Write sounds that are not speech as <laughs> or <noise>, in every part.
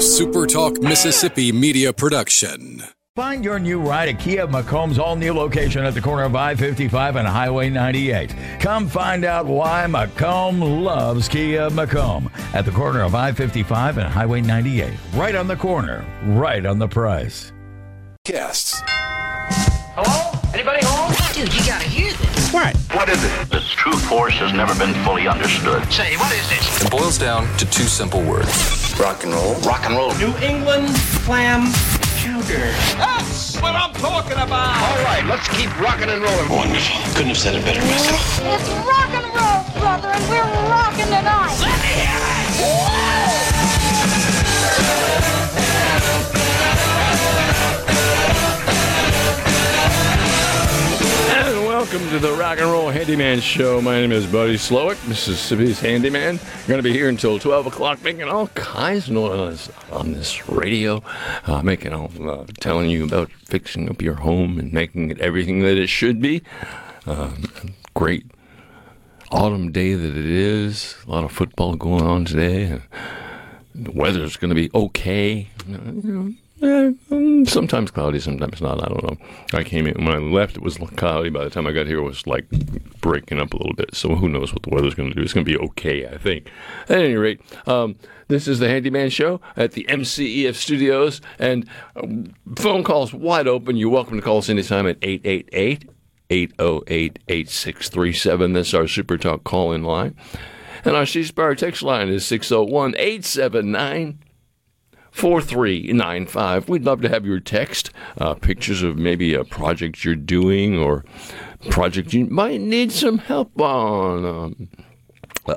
a SuperTalk Mississippi media production. Find your new ride at Kia McComb's all new location at the corner of I 55 and Highway 98. Come find out why McComb loves Kia McComb at the corner of I 55 and Highway 98. Right on the corner, right on the price. Guests. Hello? Anybody home? Dude, you gotta hear this. What? What is it? Its true force has never been fully understood. Say, what is this? It boils down to two simple words. Rock and roll. Rock and roll. New England clam chowder. That's what I'm talking about. All right, let's keep rocking and rolling. Wonderful. Couldn't have said it better myself. It's rock and roll, brother, and we're rocking tonight. Let me hear it. Welcome to the Rock and Roll Handyman Show. My name is Buddy Slowick, Mississippi's handyman. Going to be here until 12 o'clock making all kinds of noise on this radio. Uh, making all, uh, telling you about fixing up your home and making it everything that it should be. Um, great autumn day that it is. A lot of football going on today. The weather's going to be okay. You know, eh, sometimes cloudy, sometimes not. I don't know. I came in when I left; it was cloudy. By the time I got here, it was like breaking up a little bit. So who knows what the weather's going to do? It's going to be okay, I think. At any rate, um, this is the Handyman Show at the MCEF Studios, and um, phone calls wide open. You're welcome to call us anytime at 888 808 8637. That's our Super Talk call in line. And our C Spire text line is 601 879 4395. We'd love to have your text, uh, pictures of maybe a project you're doing or project you might need some help on. Um,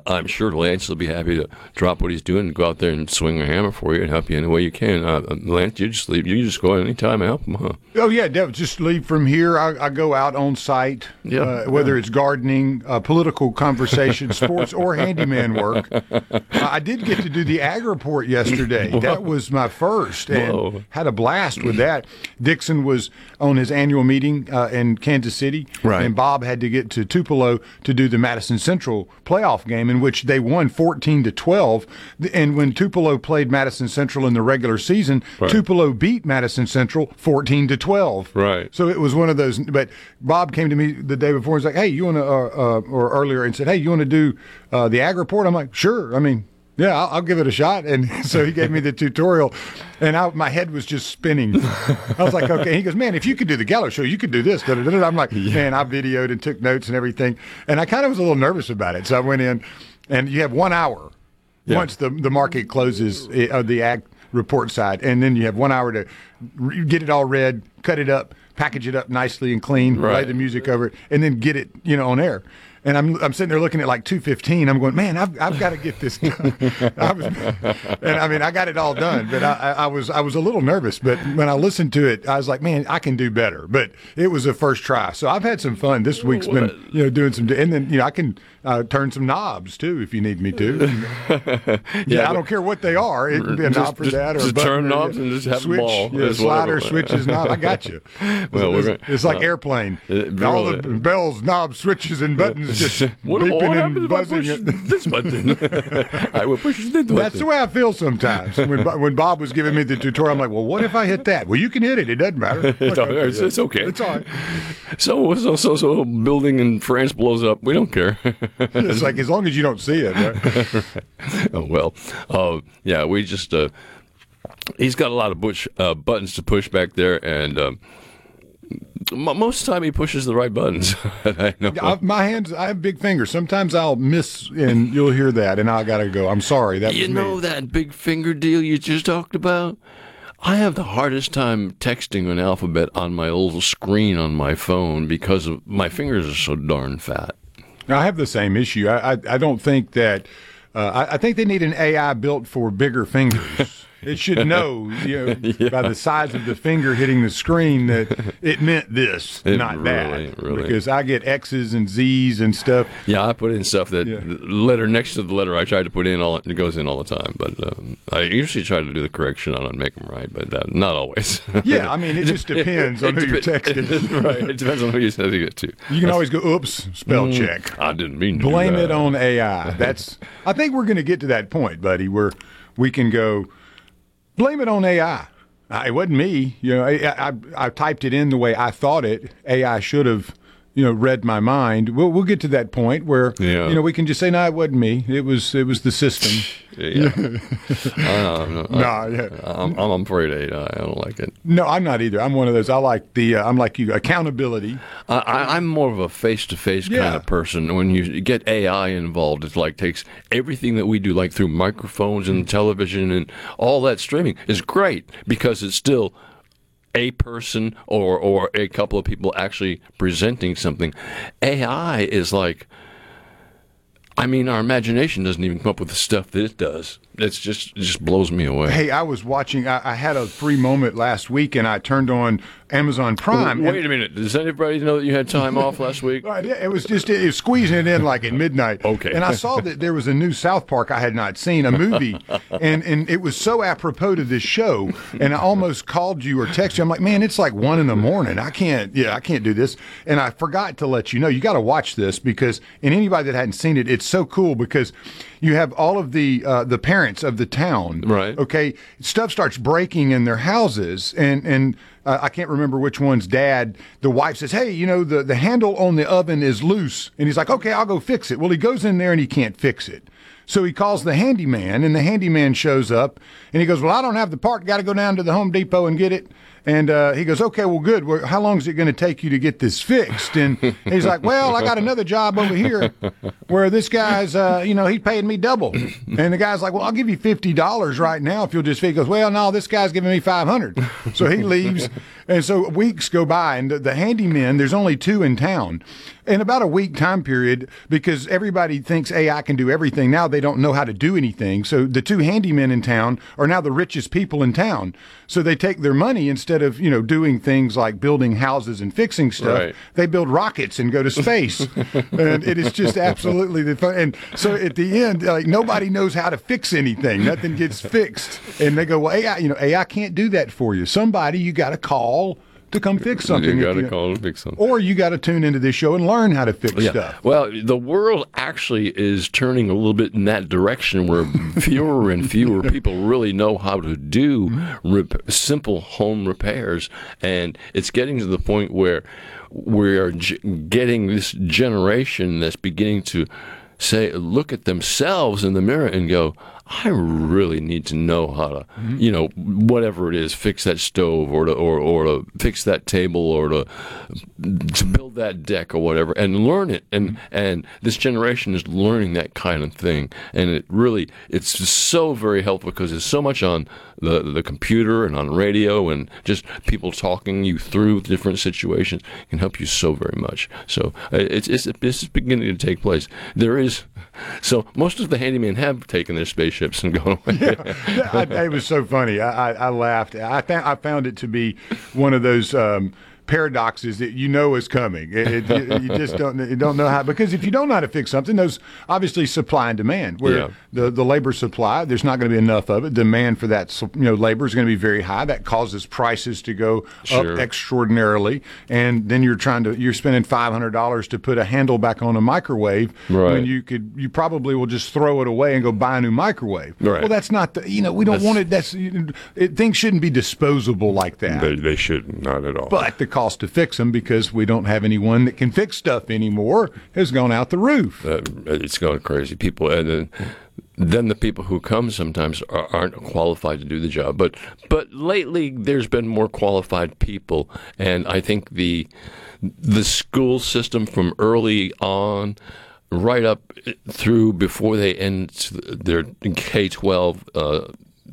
I'm sure Lance will be happy to drop what he's doing and go out there and swing a hammer for you and help you any way you can. Uh, Lance, you just leave. You just go out anytime and help him, huh? Oh yeah, just leave from here. I, I go out on site, Yeah. uh, whether it's gardening, uh, political conversation, <laughs> sports, or handyman work. Uh, I did get to do the ag report yesterday. <laughs> That was my first, and Whoa. had a blast with that. Dixon was on his annual meeting uh, in Kansas City, Right. and Bob had to get to Tupelo to do the Madison Central playoff game, in which they won fourteen to twelve. And when Tupelo played Madison Central in the regular season, Right. Tupelo beat Madison Central fourteen to twelve. Right. So it was one of those. But Bob came to me the day before and was like, "Hey, you want to?" Uh, uh, or earlier and said, "Hey, you want to do uh, the ag report?" I'm like, "Sure." I mean, yeah, I'll, I'll give it a shot. And <laughs> so he gave me the tutorial, and I, my head was just spinning. I was like, "Okay." He goes, "Man, if you could do the Gallo show, you could do this." Da, da, da, da. I'm like, "Man, I videoed and took notes and everything," and I kind of was a little nervous about it. So I went in, and you have one hour Yeah. once the the market closes of the ag report side, and then you have one hour to re- get it all read, cut it up, package it up nicely and clean, Right. play the music over it, and then get it you know on air. And I'm I'm sitting there looking at like two fifteen. I'm going, man, I've, I've got to get this done. <laughs> I was, and I mean, I got it all done, but I, I, I was I was a little nervous. But when I listened to it, I was like, man, I can do better. But it was a first try, so I've had some fun. This week's been you know doing some, and then you know I can uh, turn some knobs too if you need me to. <laughs> Yeah, I don't care what they are. It can be a Just- knob for just- that or just turn knobs and just have them switch, all. Yeah, slider, switches, knob. I got you. <laughs> Well, it's, gonna- it's like uh, airplane. it All the bells, knobs, switches, and buttons <laughs> just What, beeping what and buzzing. this button? I will push this button. That's the way I feel sometimes. When, when Bob was giving me the tutorial, I'm like, well, what if I hit that? Well, you can hit it. It doesn't matter. It's, Like, it's, it's okay. It's all right. So, so, so, so, building in France blows up. We don't care. It's like as long as you don't see it. Right? <laughs> oh, well, uh, yeah, we just, uh, he's got a lot of bush, uh, buttons to push back there, and um, m- most of the time he pushes the right buttons. <laughs> I know. I, my hands, I have big fingers. Sometimes I'll miss, and you'll hear that, and I gotta go. I'm sorry. That You know me. that big finger deal you just talked about? I have the hardest time texting an alphabet on my little screen on my phone because of my fingers are so darn fat. I have the same issue. I I, I don't think that. Uh, I, I think they need an AI built for bigger fingers. <laughs> It should know, you know, <laughs> by the size of the finger hitting the screen that <laughs> it meant this, It not really, that. really- Because I get X's and Z's and stuff. Yeah, I put in stuff that Yeah. letter next to the letter I try to put in all it goes in all the time, but um, I usually try to do the correction on it and make them right, but uh, not always. <laughs> Yeah, I mean, it just depends on who you're texting. right, it depends on who you're sending it to. You can always go, oops, spell check. I didn't mean to Blame that. it on AI. That's. I think we're going to get to that point, buddy, where we can go. Blame it on AI. Uh, it wasn't me. You know, I, I, I typed it in the way I thought it. AI should have, you know, read my mind. We'll we'll get to that point where Yeah. you know we can just say, no, it wasn't me. It was it was the system. <laughs> Yeah. <laughs> I, I'm, No, yeah. I'm, I'm afraid of AI. I don't like it. No, I'm not either. I'm one of those. I like the. Uh, I'm like you. Accountability. I, I, I'm more of a face-to-face kind of person. When you get AI involved, it like takes everything that we do, like through microphones and television and all that streaming, is great because it's still a person or or a couple of people actually presenting something. AI is like. I mean, our imagination doesn't even come up with the stuff that it does. It's just it just blows me away. Hey, I was watching. I, I had a free moment last week, and I turned on Amazon Prime. Wait and- a minute. Does anybody know that you had time off last week? <laughs> Right, yeah, It was just it was squeezing it in like at midnight. Okay. And I saw that there was a new South Park I had not seen, a movie, <laughs> and and it was so apropos to this show. And I almost called you or texted you. I'm like, man, it's like one in the morning. I can't. Yeah, I can't do this. And I forgot to let you know. You got to watch this because, and anybody that hadn't seen it, it's so cool because you have all of the uh, the parents of the town. Right. Okay. Stuff starts breaking in their houses, and and uh, I can't remember which one's dad. The wife says, "Hey, you know the the handle on the oven is loose," and he's like, "Okay, I'll go fix it." Well, he goes in there and he can't fix it. So he calls the handyman, and the handyman shows up, and he goes, "Well, I don't have the part. Got to go down to the Home Depot and get it." And uh, he goes, "Okay, well, good. Well, how long is it going to take you to get this fixed?" And he's like, "Well, I got another job over here where this guy's, uh, you know, he paid me double." And the guy's like, "Well, I'll give you fifty dollars right now if you'll just fix." He goes, "Well, no, this guy's giving me five hundred. So he leaves, and so weeks go by, and the, the handymen, there's only two in town. In about a week time period, because everybody thinks AI can do everything now, they don't know how to do anything. So the two handymen in town are now the richest people in town. So they take their money instead of you know doing things like building houses and fixing stuff. Right. They build rockets and go to space, <laughs> and it is just absolutely the fun. And so at the end, like nobody knows how to fix anything. Nothing gets fixed, and they go, "Well, AI, you know, AI can't do that for you. Somebody you got to call to come fix something. You got to call and fix something. or you got to tune into this show and learn how to fix Yeah. stuff. Well, the world actually is turning a little bit in that direction where <laughs> fewer and fewer people really know how to do mm-hmm. rep- simple home repairs. And it's getting to the point where we are g- getting this generation that's beginning to say, look at themselves in the mirror and go, I really need to know how to, you know, whatever it is, fix that stove or to, or, or to fix that table or to, to build that deck or whatever and learn it. And, and this generation is learning that kind of thing. And it really, it's so very helpful because there's so much on the, the computer and on radio and just people talking you through different situations can help you so very much. So uh, it's, it's, this is beginning to take place. There is, so most of the handymen have taken their spaceships and gone <laughs> away. I, it was so funny. I, I, I laughed. I found I found it to be one of those um, paradoxes that you know is coming. It, it, you just don't you don't know how because if you don't know how to fix something, there's obviously supply and demand. Where Yeah. the the labor supply, there's not going to be enough of it. Demand for that you know labor is going to be very high. That causes prices to go Sure. up extraordinarily, and then you're trying to you're spending five hundred dollars to put a handle back on a microwave Right. when you could you probably will just throw it away and go buy a new microwave. Right. Well, that's not the you know we don't That's- want it. That's it, things shouldn't be disposable like that. They, they shouldn't not at all. but the cost to fix them because we don't have anyone that can fix stuff anymore has gone out the roof. uh, it's going crazy. People, and then, then the people who come sometimes are, aren't qualified to do the job. But but lately, there's been more qualified people, and I think the the school system from early on. Right up through before they end their K twelve, uh,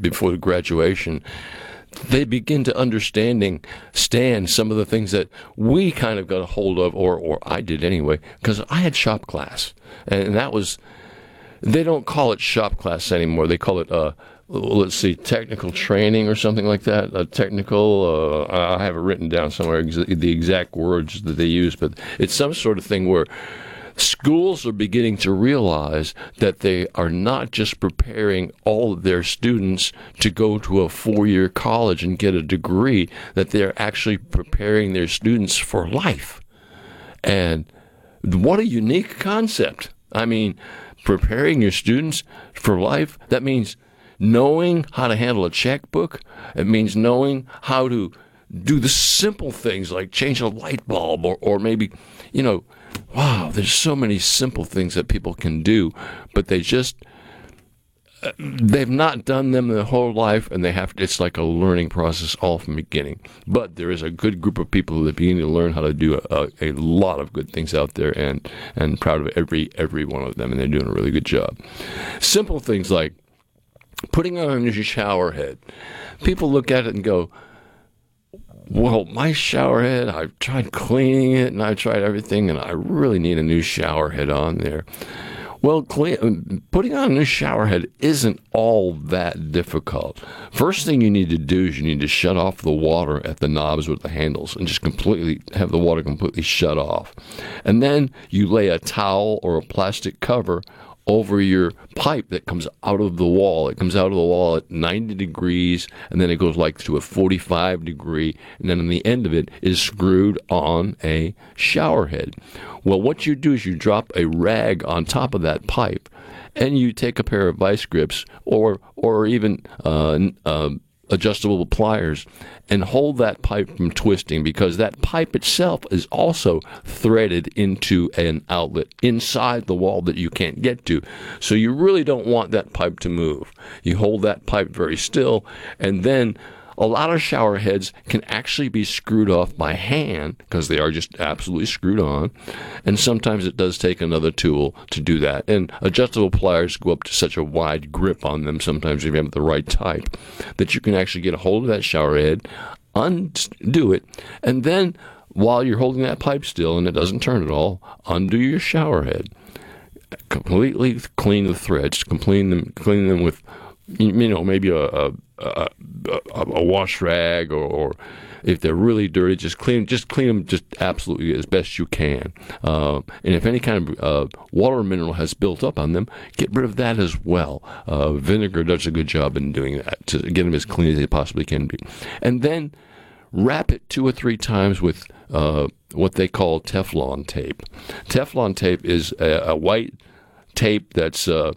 before graduation, they begin to understanding stand some of the things that we kind of got a hold of or or I did anyway because I had shop class. And that was they don't call it shop class anymore. They call it uh let's see technical training or something like that a technical uh, I have it written down somewhere the exact words that they use but it's some sort of thing where schools are beginning to realize that they are not just preparing all of their students to go to a four year college and get a degree, that they're actually preparing their students for life. And what a unique concept. I mean, preparing your students for life, that means knowing how to handle a checkbook. It means knowing how to do the simple things like change a light bulb or, or maybe, you know, wow, there's so many simple things that people can do, but they just uh, they've not done them their whole life and they have it's like a learning process all from the beginning. But there is a good group of people that are beginning to learn how to do a, a lot of good things out there and and proud of every every one of them and they're doing a really good job. Simple things like putting on a new shower head. People look at it and go well, my shower head, I've tried cleaning it and I've tried everything, and I really need a new shower head on there. Well, clean, putting on a new shower head isn't all that difficult. First thing you need to do is you need to shut off the water at the knobs with the handles and just completely have the water completely shut off. And then you lay a towel or a plastic cover over your pipe that comes out of the wall. It comes out of the wall at 90 degrees, and then it goes like to a 45 degree, and then on the end of it is screwed on a shower head. Well, what you do is you drop a rag on top of that pipe, and you take a pair of vice grips or or even uh, uh, adjustable pliers and hold that pipe from twisting because that pipe itself is also threaded into an outlet inside the wall that you can't get to. So you really don't want that pipe to move. You hold that pipe very still and then a lot of shower heads can actually be screwed off by hand because they are just absolutely screwed on. And sometimes it does take another tool to do that. And adjustable pliers go up to such a wide grip on them, sometimes if you have the right type, that you can actually get a hold of that shower head, undo it, and then while you're holding that pipe still and it doesn't turn at all, undo your shower head. Completely clean the threads, clean them, clean them with you know, maybe a a, a, a wash rag or, or, if they're really dirty, just clean just clean them just absolutely as best you can. Uh, and if any kind of uh, water mineral has built up on them, get rid of that as well. Uh, vinegar does a good job in doing that to get them as clean as they possibly can be. And then wrap it two or three times with uh, what they call Teflon tape. Teflon tape is a, a white tape that's uh,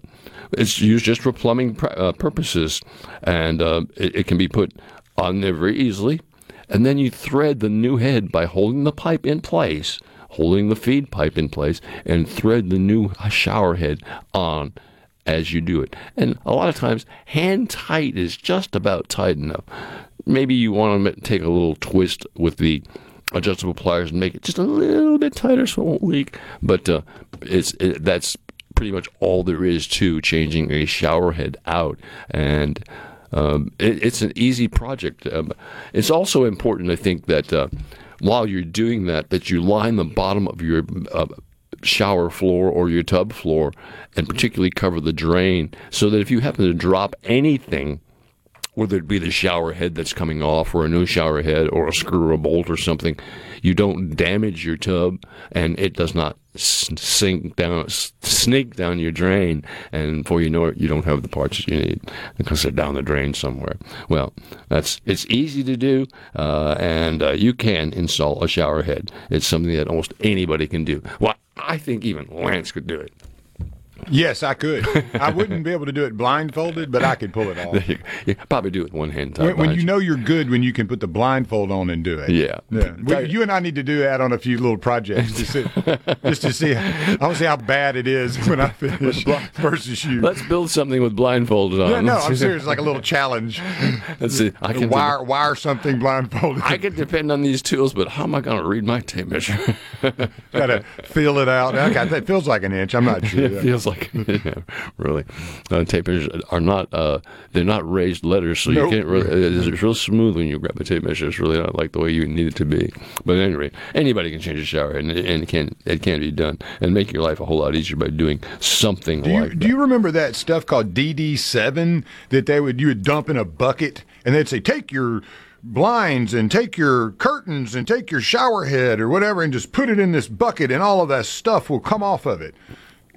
it's used just for plumbing pr- uh, purposes, and uh, it, it, can be put on there very easily. And then you thread the new head by holding the pipe in place, holding the feed pipe in place, and thread the new shower head on as you do it. And a lot of times, hand tight is just about tight enough. Maybe you want to take a little twist with the adjustable pliers and make it just a little bit tighter so it won't leak. But uh, it's it, that's pretty much all there is to changing a shower head out. And um, it, it's an easy project. Um, it's also important, I think, that uh, while you're doing that, that you line the bottom of your uh, shower floor or your tub floor, and particularly cover the drain, so that if you happen to drop anything whether it be the shower head that's coming off or a new shower head or a screw or a bolt or something, you don't damage your tub and it does not sink down, sneak down your drain. And before you know it, you don't have the parts you need because they're down the drain somewhere. Well, that's it's easy to do, uh, and uh, you can install a shower head. It's something that almost anybody can do. Well, I think even Lance could do it. Yes, I could. I wouldn't be able to do it blindfolded, but I could pull it <laughs> off. You, probably do it one hand. When, when you know you're good, when you can put the blindfold on and do it. Yeah, yeah. We, you and I need to do that on a few little projects to see, just to see. I want to see how bad it is when I finish <laughs> versus you. Let's build something with blindfolded on. Yeah, no, I'm <laughs> serious. Like a little challenge. Let's see. I can wire de- wire something blindfolded. I can depend on these tools, but how am I going to read my tape measure? Got to feel it out. Okay, it feels like an inch. I'm not sure. It feels like. <laughs> Yeah really. Uh, tape measures are not uh, they're not raised letters, so nope. you can't really. It's real smooth when you grab a tape measure. It's really not like the way you need it to be. But anyway, anybody can change a shower, and, and it can it can be done, and make your life a whole lot easier by doing something do you, like. Do you remember that stuff called DD seven that they would you would dump in a bucket, and they'd say take your blinds and take your curtains and take your shower head or whatever and just put it in this bucket and all of that stuff will come off of it.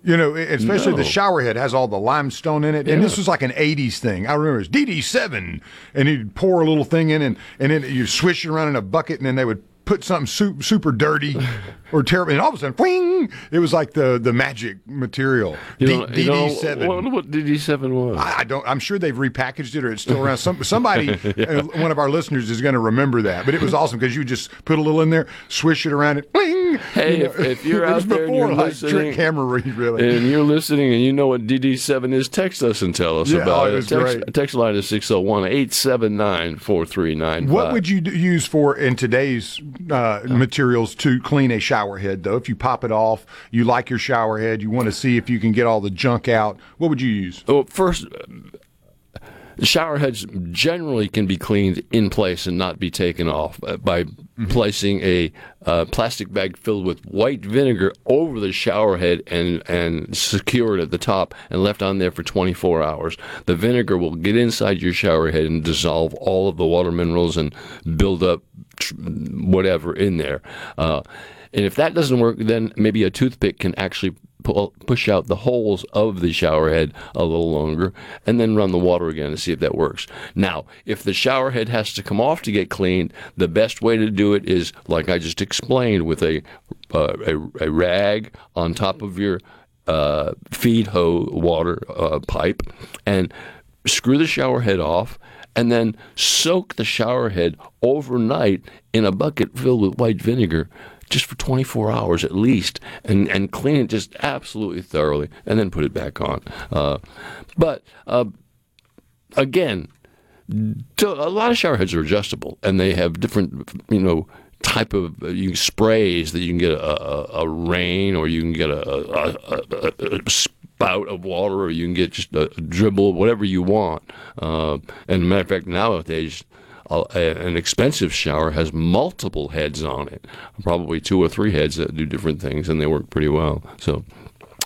You know, especially no. the shower head has all the limestone in it. Yeah. And this was like an 80s thing. I remember it was DD7. And you'd pour a little thing in and, and then you swish it around in a bucket and then they would put something super, super dirty <laughs> or terrible. And all of a sudden, wing! It was like the the magic material. You D- don't, you know DD7. what, what DD7 was. I I don't. I'm sure they've repackaged it, or it's still around. Some somebody, <laughs> uh, one of our listeners, is going to remember that. But it was awesome because you just put a little in there, swish it around, and bling. Hey, you know. if, if you're <laughs> out there and before you're like listening, camera <laughs> really. and you're listening and you know what DD7 is, text us and tell us Yeah, about oh, it it. Text, great. text line is 601 879 4395. What would you d- use for in today's uh, materials to clean a shower head, though? If you pop it off, you like your shower head, you want to see if you can get all the junk out. What would you use? Well, first, uh, shower heads generally can be cleaned in place and not be taken off uh, by placing a uh, plastic bag filled with white vinegar over the shower head and and secure it at the top and left on there for 24 hours. The vinegar will get inside your shower head and dissolve all of the water minerals and build up tr- whatever in there. Uh, and if that doesn't work, then maybe a toothpick can actually pull, push out the holes of the shower head a little longer and then run the water again to see if that works. Now, if the shower head has to come off to get cleaned, the best way to do it is, like I just explained, with a, uh, a, a rag on top of your uh, feed hose water uh, pipe and screw the shower head off and then soak the shower head overnight in a bucket filled with white vinegar just for 24 hours at least and, and clean it just absolutely thoroughly and then put it back on. Uh, but uh, again, a lot of shower heads are adjustable and they have different, you know, type of uh, you sprays that you can get a, a, a rain or you can get a, a spout of water or you can get just a dribble, whatever you want. Uh, and matter of fact, nowadays, uh, an expensive shower has multiple heads on it, probably two or three heads that do different things, and they work pretty well. So,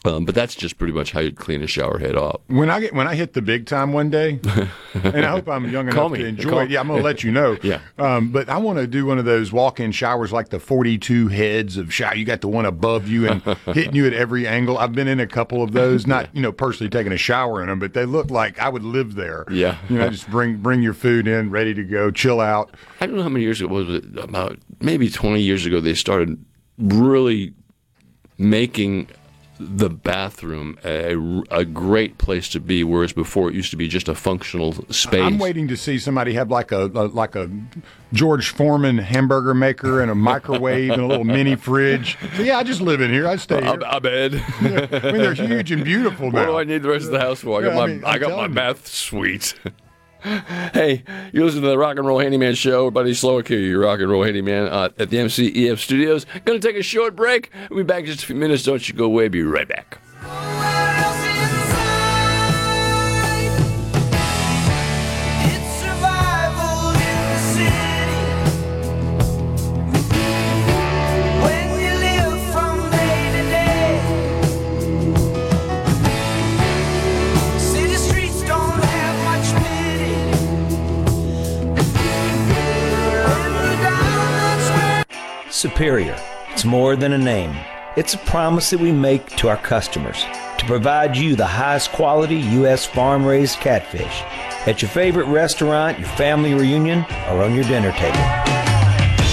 um, but that's just pretty much how you clean a shower head off. When I get when I hit the big time one day, <laughs> and I hope I'm young enough to enjoy Call- it. Yeah, I'm going to let you know. <laughs> Yeah. Um, but I want to do one of those walk-in showers, like the 42 heads of shower. You got the one above you and <laughs> hitting you at every angle. I've been in a couple of those. Not you know personally taking a shower in them, but they look like I would live there. Yeah. You know, just bring bring your food in, ready to go, chill out. I don't know how many years ago was it about maybe 20 years ago they started really making the bathroom a, a great place to be whereas before it used to be just a functional space I'm waiting to see somebody have like a, a like a George Foreman hamburger maker and a microwave and a little mini fridge. So yeah, I just live in here. I stay here. I, I bet. <laughs> I mean, they're huge and beautiful what do. I need the rest of the house for? I got Yeah, my I mean, I, got my you. bath suite. <laughs> hey, you listen to the Rock and Roll Handyman Show. Buddy Slowick here, your Rock and Roll Handyman uh, at the MCEF Studios. Going to take a short break. We'll be back in just a few minutes. Don't you go away. Be right back. Superior. It's more than a name. It's a promise that we make to our customers to provide you the highest quality U.S. farm raised catfish at your favorite restaurant, your family reunion, or on your dinner table.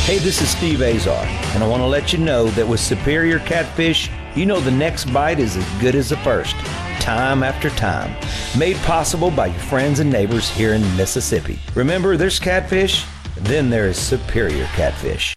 Hey, this is Steve Azar, and I want to let you know that with Superior Catfish, you know the next bite is as good as the first, time after time. Made possible by your friends and neighbors here in Mississippi. Remember, there's catfish, then there is Superior Catfish.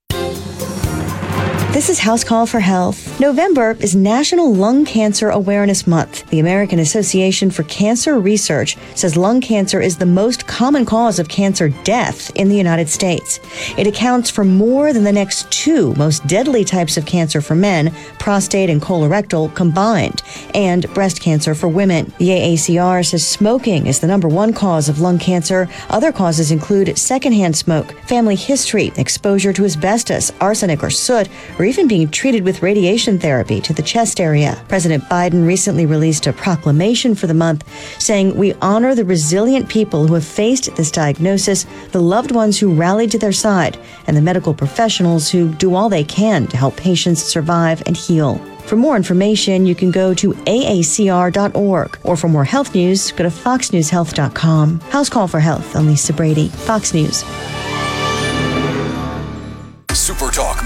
This is House Call for Health. November is National Lung Cancer Awareness Month. The American Association for Cancer Research says lung cancer is the most common cause of cancer death in the United States. It accounts for more than the next two most deadly types of cancer for men, prostate and colorectal combined, and breast cancer for women. The AACR says smoking is the number one cause of lung cancer. Other causes include secondhand smoke, family history, exposure to asbestos, arsenic, or soot, or even being treated with radiation therapy to the chest area. President Biden recently released a proclamation for the month saying, We honor the resilient people who have faced this diagnosis, the loved ones who rallied to their side, and the medical professionals who do all they can to help patients survive and heal. For more information, you can go to aacr.org, or for more health news, go to foxnewshealth.com. House Call for Health, I'm Lisa Brady, Fox News.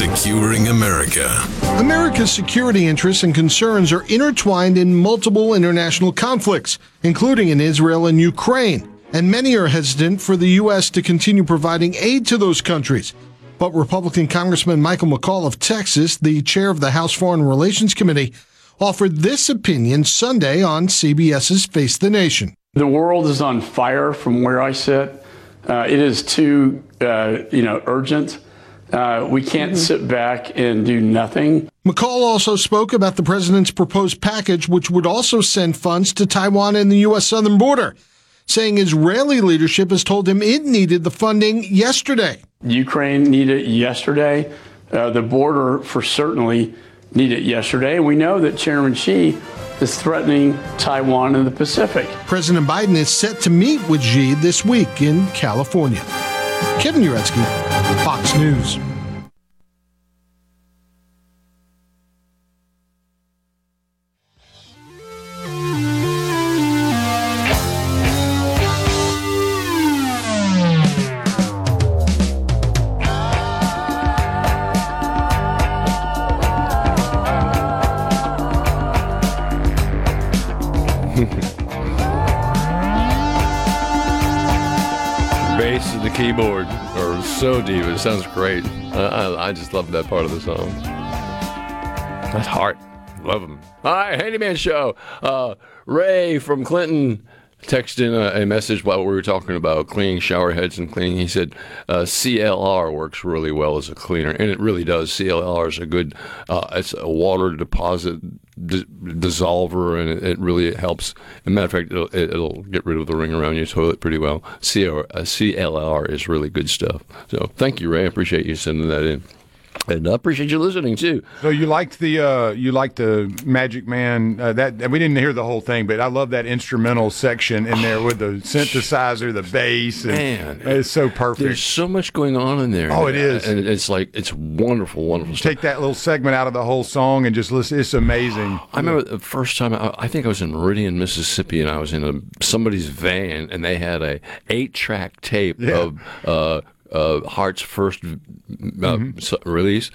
Securing America. America's security interests and concerns are intertwined in multiple international conflicts, including in Israel and Ukraine. And many are hesitant for the U.S. to continue providing aid to those countries. But Republican Congressman Michael McCaul of Texas, the chair of the House Foreign Relations Committee, offered this opinion Sunday on CBS's Face the Nation. The world is on fire from where I sit. Uh, it is too, uh, you know, urgent. Uh, we can't mm-hmm. sit back and do nothing. McCaul also spoke about the president's proposed package, which would also send funds to Taiwan and the U.S. southern border, saying Israeli leadership has told him it needed the funding yesterday. Ukraine needed it yesterday. Uh, the border, for certainly, needed it yesterday. We know that Chairman Xi is threatening Taiwan and the Pacific. President Biden is set to meet with Xi this week in California. Kevin Uretsky, Fox News. Keyboard are so deep. It sounds great. I, I, I just love that part of the song. That's heart. Love them. All right, Handyman Show. Uh, Ray from Clinton texted in a, a, message while we were talking about cleaning shower heads and cleaning. He said uh, CLR works really well as a cleaner, and it really does. CLR is a good, uh, it's a water deposit d- dissolver, and it, it, really helps. As a matter of fact, it'll, it, will get rid of the ring around your toilet pretty well. CLR, uh, CLR is really good stuff. So thank you, Ray. I appreciate you sending that in. And I appreciate you listening too. So you liked the uh, you liked the Magic Man uh, that we didn't hear the whole thing, but I love that instrumental section in there with the synthesizer, the bass, and Man, it's so perfect. There's so much going on in there. Oh, it is, and it's like it's wonderful, wonderful. Stuff. Take that little segment out of the whole song and just listen. It's amazing. I remember the first time I, I think I was in Meridian, Mississippi, and I was in a, somebody's van, and they had a eight track tape yeah. of. Uh, uh, Heart's first uh, mm-hmm. release.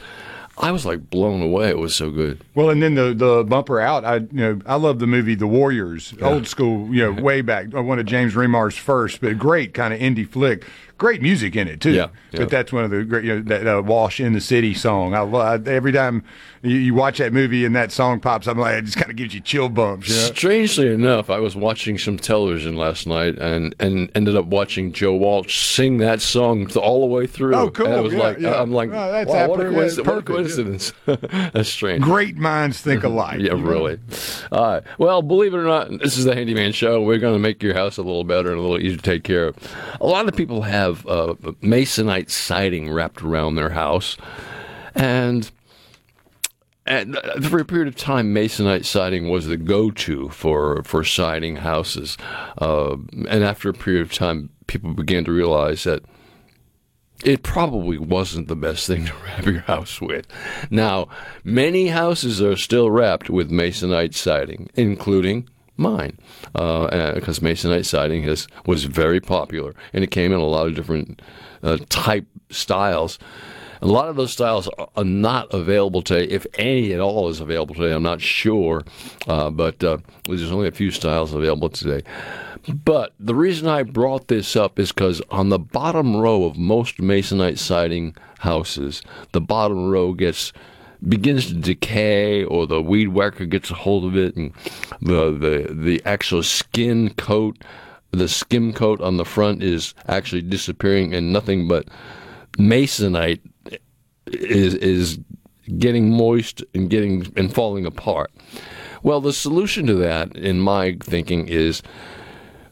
I was like blown away. It was so good. Well, and then the the bumper out. I you know I love the movie The Warriors, yeah. old school. You know, <laughs> way back one of James Remar's first, but great kind of indie flick great music in it too. Yeah, yeah. But that's one of the great, you know, that uh, "Wash in the City" song. I love every time you, you, watch that movie and that song pops. I'm like, it just kind of gives you chill bumps. You know? Strangely enough, I was watching some television last night and and ended up watching Joe Walsh sing that song all the way through. Oh, cool! And I was yeah, like, yeah. I'm like, oh, that's wow, what, a coincidence, what a coincidence! <laughs> that's strange. Great minds think alike. yeah, really. All right. Well, believe it or not, this is the Handyman Show. We're going to make your house a little better and a little easier to take care of. A lot of people have. Uh, masonite siding wrapped around their house. And and for a period of time, masonite siding was the go-to for for siding houses. Uh, and after a period of time, people began to realize that it probably wasn't the best thing <laughs> to wrap your house with. Now, many houses are still wrapped with masonite siding, including mine, because uh, masonite siding has, was very popular, and it came in a lot of different uh, type styles. A lot of those styles are not available today, if any at all is available today. I'm not sure, uh, but uh, there's only a few styles available today. But the reason I brought this up is because on the bottom row of most masonite siding houses, the bottom row gets begins to decay or the weed whacker gets a hold of it and the, the, the actual skin coat the skim coat on the front is actually disappearing and nothing but masonite is is getting moist and getting and falling apart. Well, the solution to that, in my thinking, is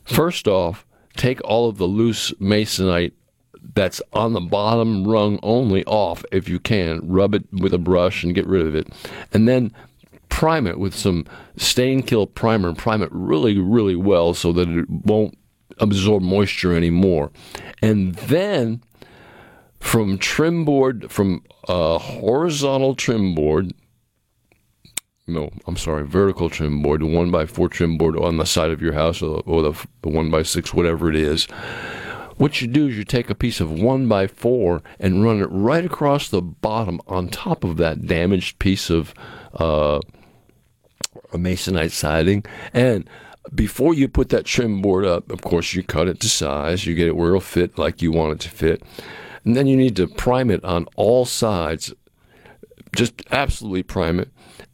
first off, take all of the loose masonite that's on the bottom rung only off if you can. Rub it with a brush and get rid of it. And then prime it with some stain kill primer and prime it really, really well so that it won't absorb moisture anymore. And then from trim board, from a horizontal trim board, no, I'm sorry, vertical trim board, the one by four trim board on the side of your house, or, the, the one by six, whatever it is. What you do is you take a piece of one by four and run it right across the bottom on top of that damaged piece of uh, masonite siding, and before you put that trim board up, of course, you cut it to size, you get it where it'll fit like you want it to fit. And then you need to prime it on all sides. Just absolutely prime it.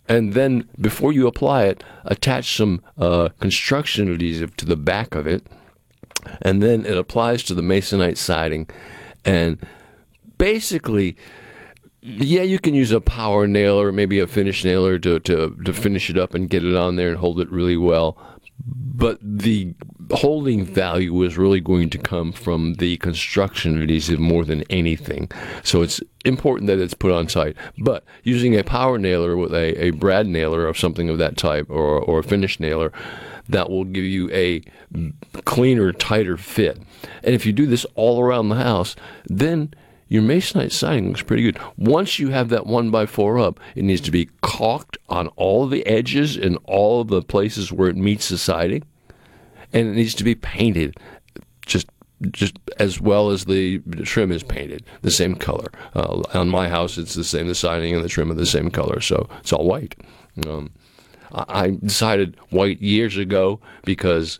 And then before you apply it, attach some uh, construction adhesive to the back of it. And then it applies to the masonite siding. And basically, yeah, you can use a power nailer, maybe a finish nailer to, to, to finish it up and get it on there and hold it really well but the holding value is really going to come from the construction of adhesive more than anything. So it's important that it's put on site. But using a power nailer with a, a brad nailer or something of that type or, or a finish nailer, that will give you a cleaner, tighter fit. And if you do this all around the house, then your masonite siding looks pretty good. Once you have that one by four up, it needs to be caulked on all the edges and all the places where it meets the siding, and it needs to be painted just just as well as the trim is painted, the same color. Uh, on my house, it's the same. The siding and the trim are the same color, so it's all white. Um, I decided white years ago because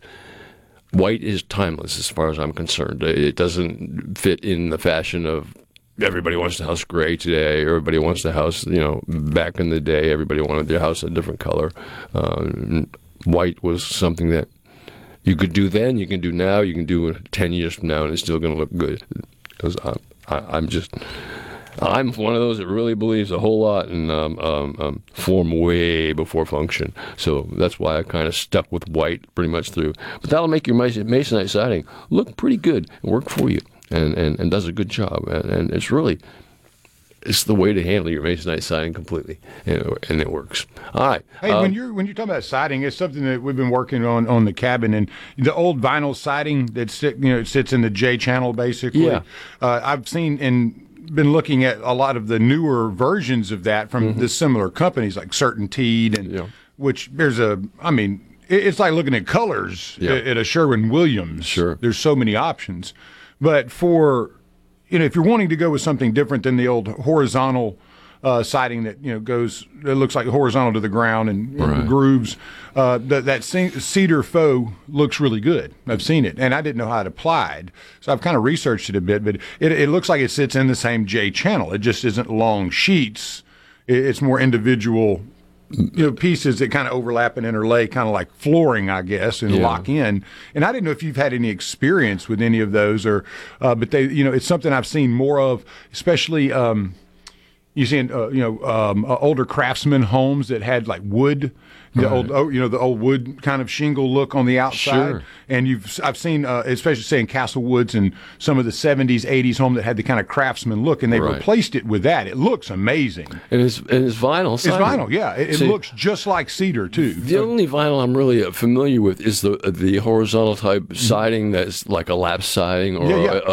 white is timeless as far as I'm concerned. It doesn't fit in the fashion of everybody wants the house gray today. Everybody wants the house, you know, back in the day, everybody wanted their house a different color. Uh, white was something that you could do then, you can do now, you can do 10 years from now, and it's still going to look good. Because I'm, I, I'm just. I'm one of those that really believes a whole lot in um, um, um, form way before function. So that's why I kind of stuck with white pretty much through. But that'll make your masonite siding look pretty good and work for you and, and, and does a good job. And, and it's really it's the way to handle your masonite siding completely, and, and it works. All right. Hey, um, when you're when you're talking about siding, it's something that we've been working on on the cabin, and the old vinyl siding that sit, you know it sits in the J channel basically. Yeah. Uh, I've seen and been looking at a lot of the newer versions of that from mm-hmm. the similar companies like CertainTeed, and yeah. which there's a, I mean, it's like looking at colors yeah. at a Sherwin Williams. Sure. There's so many options. But for, you know, if you're wanting to go with something different than the old horizontal uh, siding that, you know, goes, it looks like horizontal to the ground and, right. and grooves, uh, that, that cedar faux looks really good. I've seen it and I didn't know how it applied. So I've kind of researched it a bit, but it, it looks like it sits in the same J channel. It just isn't long sheets. It's more individual you know pieces that kind of overlap and interlay, kind of like flooring, I guess, and yeah. lock in. And I didn't know if you've had any experience with any of those, or uh, but they, you know, it's something I've seen more of, especially. Um, you see, uh, you know, um, uh, older craftsman homes that had like wood the Right. old, oh, you know, the old wood kind of shingle look on the outside. Sure. And you've, I've seen, uh, especially say in Castle Woods and some of the '70s, '80s home that had the kind of craftsman look, and they Right. replaced it with that. It looks amazing. And it's and it's vinyl. It's siding. vinyl, yeah. It, it See, looks just like cedar too. The only vinyl I'm really uh, familiar with is the the horizontal type siding that's like a lap siding or Mm-hmm. Yeah, yeah. A,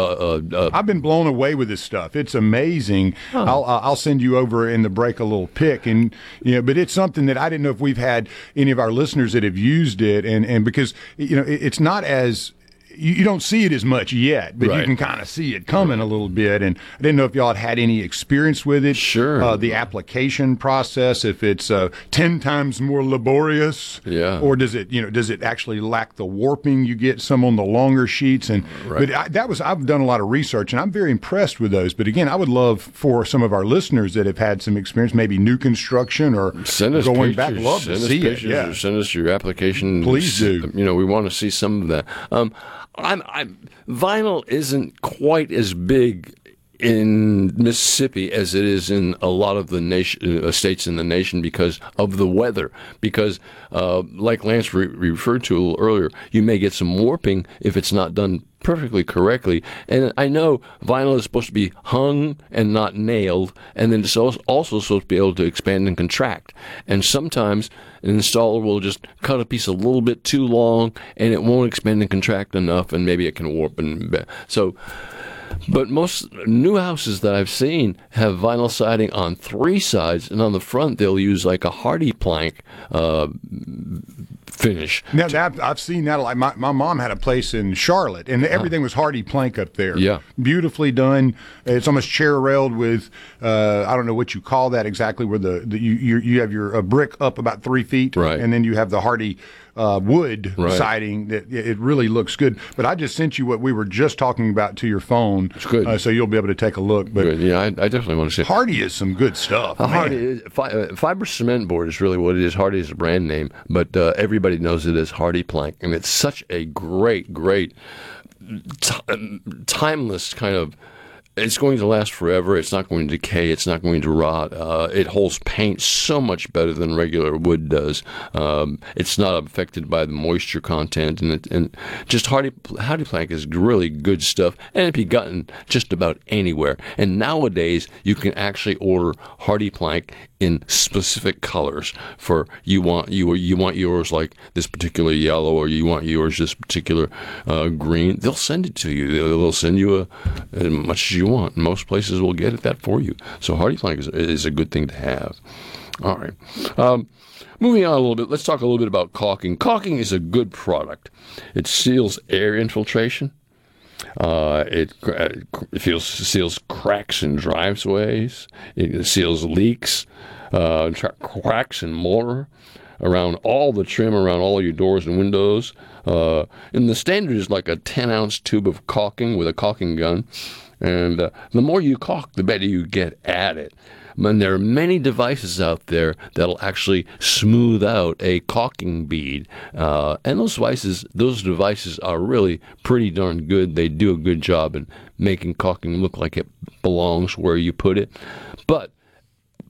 a, a, I've been blown away with this stuff. It's amazing. I'll uh, I'll send you over in the break a little pic, and you know, but it's something that I didn't know if we've had any of our listeners that have used it, and and because you know, it, it's not as you, you don't see it as much yet, but you can kind of see it coming a little bit. And I didn't know if y'all had had any experience with it. Sure. Uh, the application process, if it's uh, ten times more laborious, Yeah. or does it, you know, does it actually lack the warping you get some on the longer sheets? And Right. but I, that was I've done a lot of research, and I'm very impressed with those. But again, I would love for some of our listeners that have had some experience, maybe new construction or Send us going pictures. back, love send to us see pictures it. Yeah. or send us your application. Please do. You know, we want to see some of that. Um, I'm, I'm vinyl isn't quite as big in Mississippi as it is in a lot of the nation uh, states in the nation because of the weather. Because, uh, like Lance re- referred to a little earlier, you may get some warping if it's not done perfectly correctly. And I know vinyl is supposed to be hung and not nailed, and then it's also supposed to be able to expand and contract. And sometimes an installer will just cut a piece a little bit too long, and it won't expand and contract enough, and maybe it can warp and so. But most new houses that I've seen have vinyl siding on three sides, and on the front they'll use like a Hardie plank uh, finish. Now that I've seen that. Like my, my mom had a place in Charlotte, and everything was Hardie plank up there. Yeah. beautifully done. It's almost chair railed with uh, I don't know what you call that exactly. Where the, the you, you have your uh, brick up about three feet, Right. and then you have the Hardie uh, wood Right. siding. That it really looks good. But I just sent you what we were just talking about to your phone. It's good. uh, so you'll be able to take a look. But Good. Yeah, I, I definitely want to see. Hardie is some good stuff. Uh. Hardie, is- fi- fiber cement board is really what it is. Hardie is a brand name, but uh, everybody knows it as Hardie Plank, and it's such a great, great, ti timeless kind of. It's going to last forever. It's not going to decay. It's not going to rot. Uh, it holds paint so much better than regular wood does. Um, it's not affected by the moisture content, and it, and just Hardie Hardie plank is really good stuff, and it can be gotten just about anywhere. And nowadays, you can actually order Hardie plank in specific colors for you want you you want yours like this particular yellow or you want yours this particular uh, green they'll send it to you. They'll, send you a, as much as you want. Most places will get it that for you. So Hardie plank is, is a good thing to have. All right. Um, moving on a little bit let's talk a little bit about caulking. Caulking is a good product. It seals air infiltration uh, it, uh, it feels, seals cracks in driveways. It seals leaks, uh, cracks in mortar around all the trim around all your doors and windows. Uh, and the standard is like a 10 ounce tube of caulking with a caulking gun. And uh, the more you caulk, the better you get at it. And there are many devices out there that'll actually smooth out a caulking bead, uh, and those devices, those devices are really pretty darn good. They do a good job in making caulking look like it belongs where you put it. But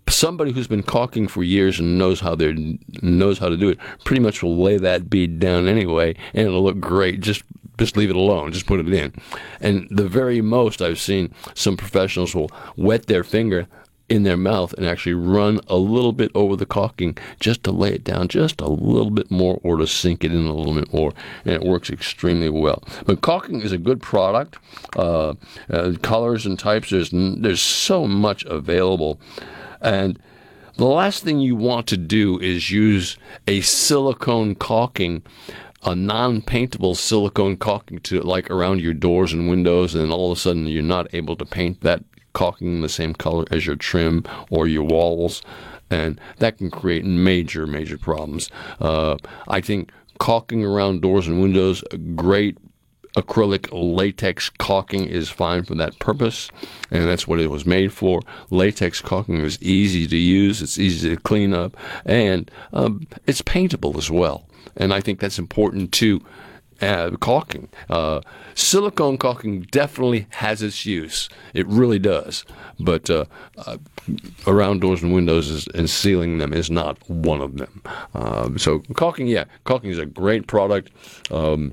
somebody who's been caulking for years and knows how they knows how to do it pretty much will lay that bead down anyway, and it'll look great. Just just leave it alone. Just put it in. And the very most I've seen some professionals will wet their finger in their mouth and actually run a little bit over the caulking just to lay it down just a little bit more or to sink it in a little bit more and it works extremely well. But caulking is a good product. Uh, uh, colors and types there's there's so much available. And the last thing you want to do is use a silicone caulking a non-paintable silicone caulking to like around your doors and windows and all of a sudden you're not able to paint that caulking the same color as your trim or your walls and that can create major major problems uh, i think caulking around doors and windows great acrylic latex caulking is fine for that purpose, and that's what it was made for. Latex caulking is easy to use, it's easy to clean up, and um, it's paintable as well. And I think that's important too. Uh, caulking. Uh, silicone caulking definitely has its use. It really does. But uh, uh, around doors and windows is, and sealing them is not one of them. Um, so caulking, yeah, caulking is a great product. Um,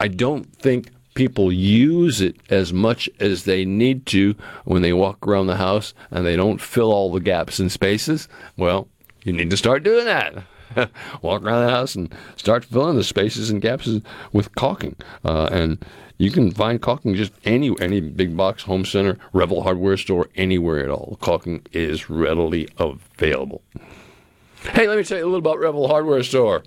I don't think people use it as much as they need to when they walk around the house and they don't fill all the gaps and spaces. Well, you need to start doing that. <laughs> walk around the house and start filling the spaces and gaps with caulking. Uh, and you can find caulking just any any big box home center, Revell hardware store, anywhere at all. Caulking is readily available. Hey, let me tell you a little about Revell Hardware Store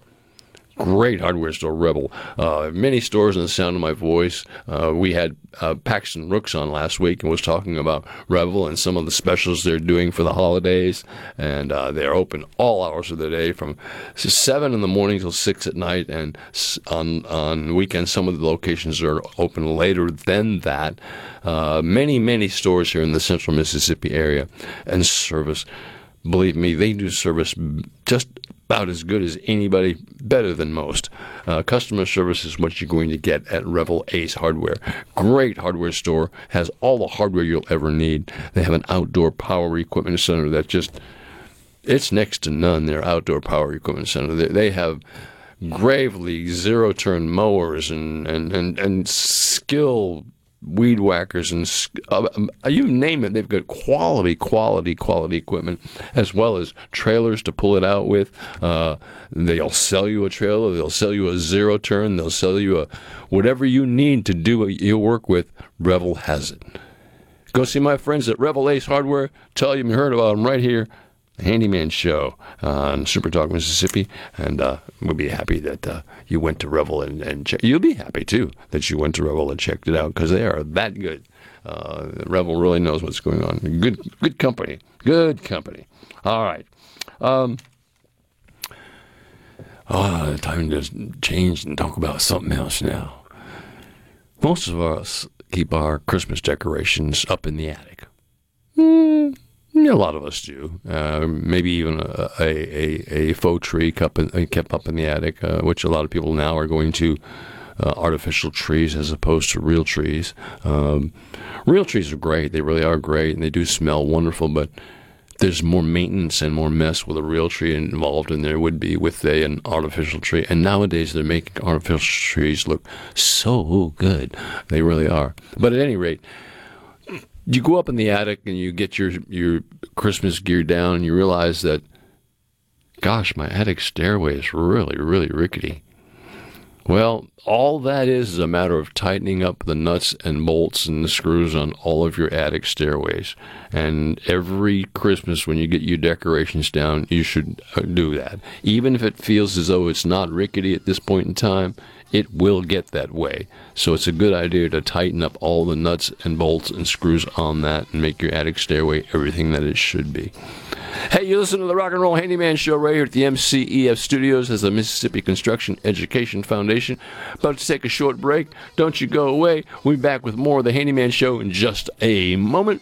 great hardware store, Revell. Uh, many stores in the sound of my voice. Uh, we had uh, Paxton Rooks on last week and was talking about Revell and some of the specials they're doing for the holidays. And uh, they're open all hours of the day from 7 in the morning till 6 at night. And on, on weekends, some of the locations are open later than that. Uh, many, many stores here in the central Mississippi area and service. Believe me, they do service just about as good as anybody, better than most. Uh, customer service is what you're going to get at Revell Ace Hardware. Great hardware store, has all the hardware you'll ever need. They have an outdoor power equipment center that just, it's next to none, their outdoor power equipment center. They, they have gravely zero turn mowers and, and, and, and skill weed whackers and uh, um, you name it they've got quality quality quality equipment as well as trailers to pull it out with. Uh, they'll sell you a trailer they'll sell you a zero turn they'll sell you a whatever you need to do what you work with Revell has it. Go see my friends at Revell ace hardware. Tell them you heard about them right here Handyman Show on Super Talk Mississippi, and uh, we'll be happy that uh, you went to Revell and, and check. You'll be happy too that you went to Revell and checked it out because they are that good. Uh, Revell really knows what's going on. Good, good company. Good company. All right. Um, oh, time to change and talk about something else now. Most of us keep our Christmas decorations up in the attic. Mm yeah, a lot of us do. Uh, maybe even a, a, a, faux tree kept, in, kept up in the attic, uh, which a lot of people now are going to uh, artificial trees as opposed to real trees. Um, real trees are great; they really are great, and they do smell wonderful. But there's more maintenance and more mess with a real tree involved than there would be with a, an artificial tree. And nowadays they're making artificial trees look so good; they really are. But at any rate you go up in the attic and you get your your Christmas gear down, and you realize that, gosh, my attic stairway is really really rickety. Well, all that is is a matter of tightening up the nuts and bolts and the screws on all of your attic stairways. And every Christmas, when you get your decorations down, you should uh, do that. Even if it feels as though it's not rickety at this point in time, it will get that way. So it's a good idea to tighten up all the nuts and bolts and screws on that and make your attic stairway everything that it should be. Hey, you listen to the Rock and Roll Handyman Show right here at the MCEF Studios as the Mississippi Construction Education Foundation. About to take a short break. Don't you go away. We'll be back with more of the Handyman Show in just a moment.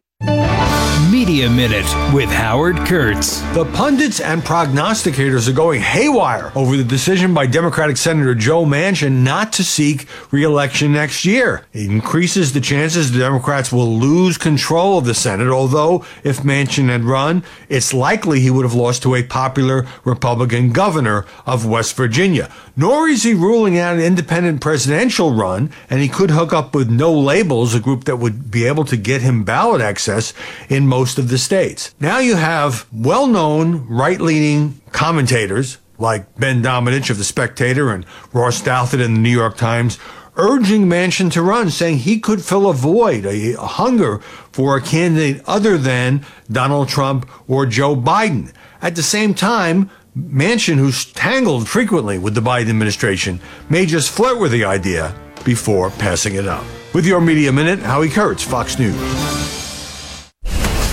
Media Minute with Howard Kurtz. The pundits and prognosticators are going haywire over the decision by Democratic Senator Joe Manchin not to seek reelection next year. It increases the chances the Democrats will lose control of the Senate, although if Manchin had run, it's likely he would have lost to a popular Republican governor of West Virginia. Nor is he ruling out an independent presidential run, and he could hook up with No Labels, a group that would be able to get him ballot access in most of the states. Now you have well known right leaning commentators like Ben Domenech of The Spectator and Ross Douthat in the New York Times urging Manchin to run, saying he could fill a void, a, a hunger for a candidate other than Donald Trump or Joe Biden. At the same time, Manchin, who's tangled frequently with the Biden administration, may just flirt with the idea before passing it up. With your Media Minute, Howie Kurtz, Fox News.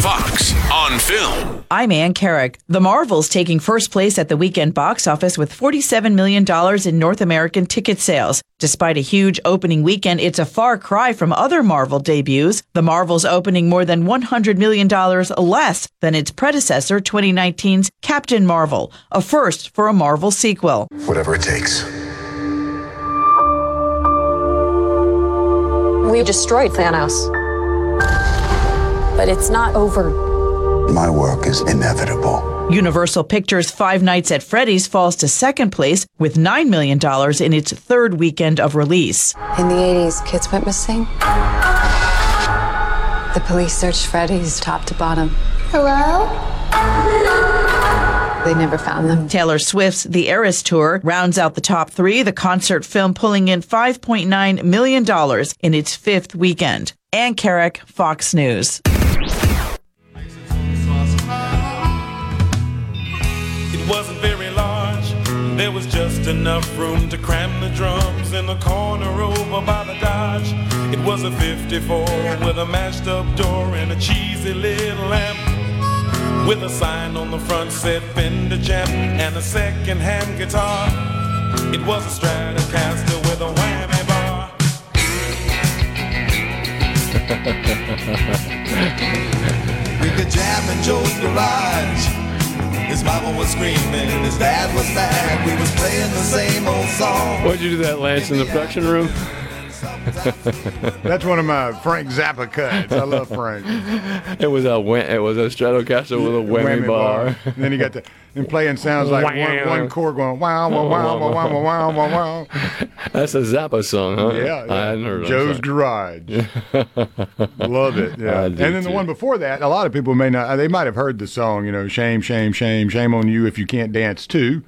Fox on film. I'm Ann Carrick. The Marvels taking first place at the weekend box office with $47 million in North American ticket sales. Despite a huge opening weekend, it's a far cry from other Marvel debuts. The Marvels opening more than $100 million less than its predecessor, 2019's Captain Marvel, a first for a Marvel sequel. Whatever it takes. We destroyed Thanos. But it's not over. My work is inevitable. Universal Pictures' Five Nights at Freddy's falls to second place with $9 million in its third weekend of release. In the 80s, kids went missing. The police searched Freddy's top to bottom. Hello? They never found them. Taylor Swift's The Eras Tour rounds out the top three, the concert film pulling in $5.9 million in its fifth weekend. Ann Carrick, Fox News. Wasn't very large. There was just enough room to cram the drums in the corner over by the Dodge. It was a 54 with a mashed up door and a cheesy little lamp. With a sign on the front said Fender Champ and a second hand guitar. It was a Stratocaster with a whammy bar. <laughs> we could jam in Joe's garage. Mama was screaming, his dad was mad. We was playing the same old song. Why'd you do that, Lance, in the production room? That's one of my Frank Zappa cuts. I love Frank. It was a it was a Stratocaster with a whammy, Whammy bar. bar. And then you got the and playing sounds like one, Wow. one chord going wow wow wow wow wow wow wow wow. That's a Zappa song, huh? Yeah, yeah. I hadn't heard of Joe's that. Garage. <laughs> Love it. Yeah. And do then the one before that, a lot of people may not. They might have heard the song. You know, shame, shame, shame, shame on you if you can't dance too.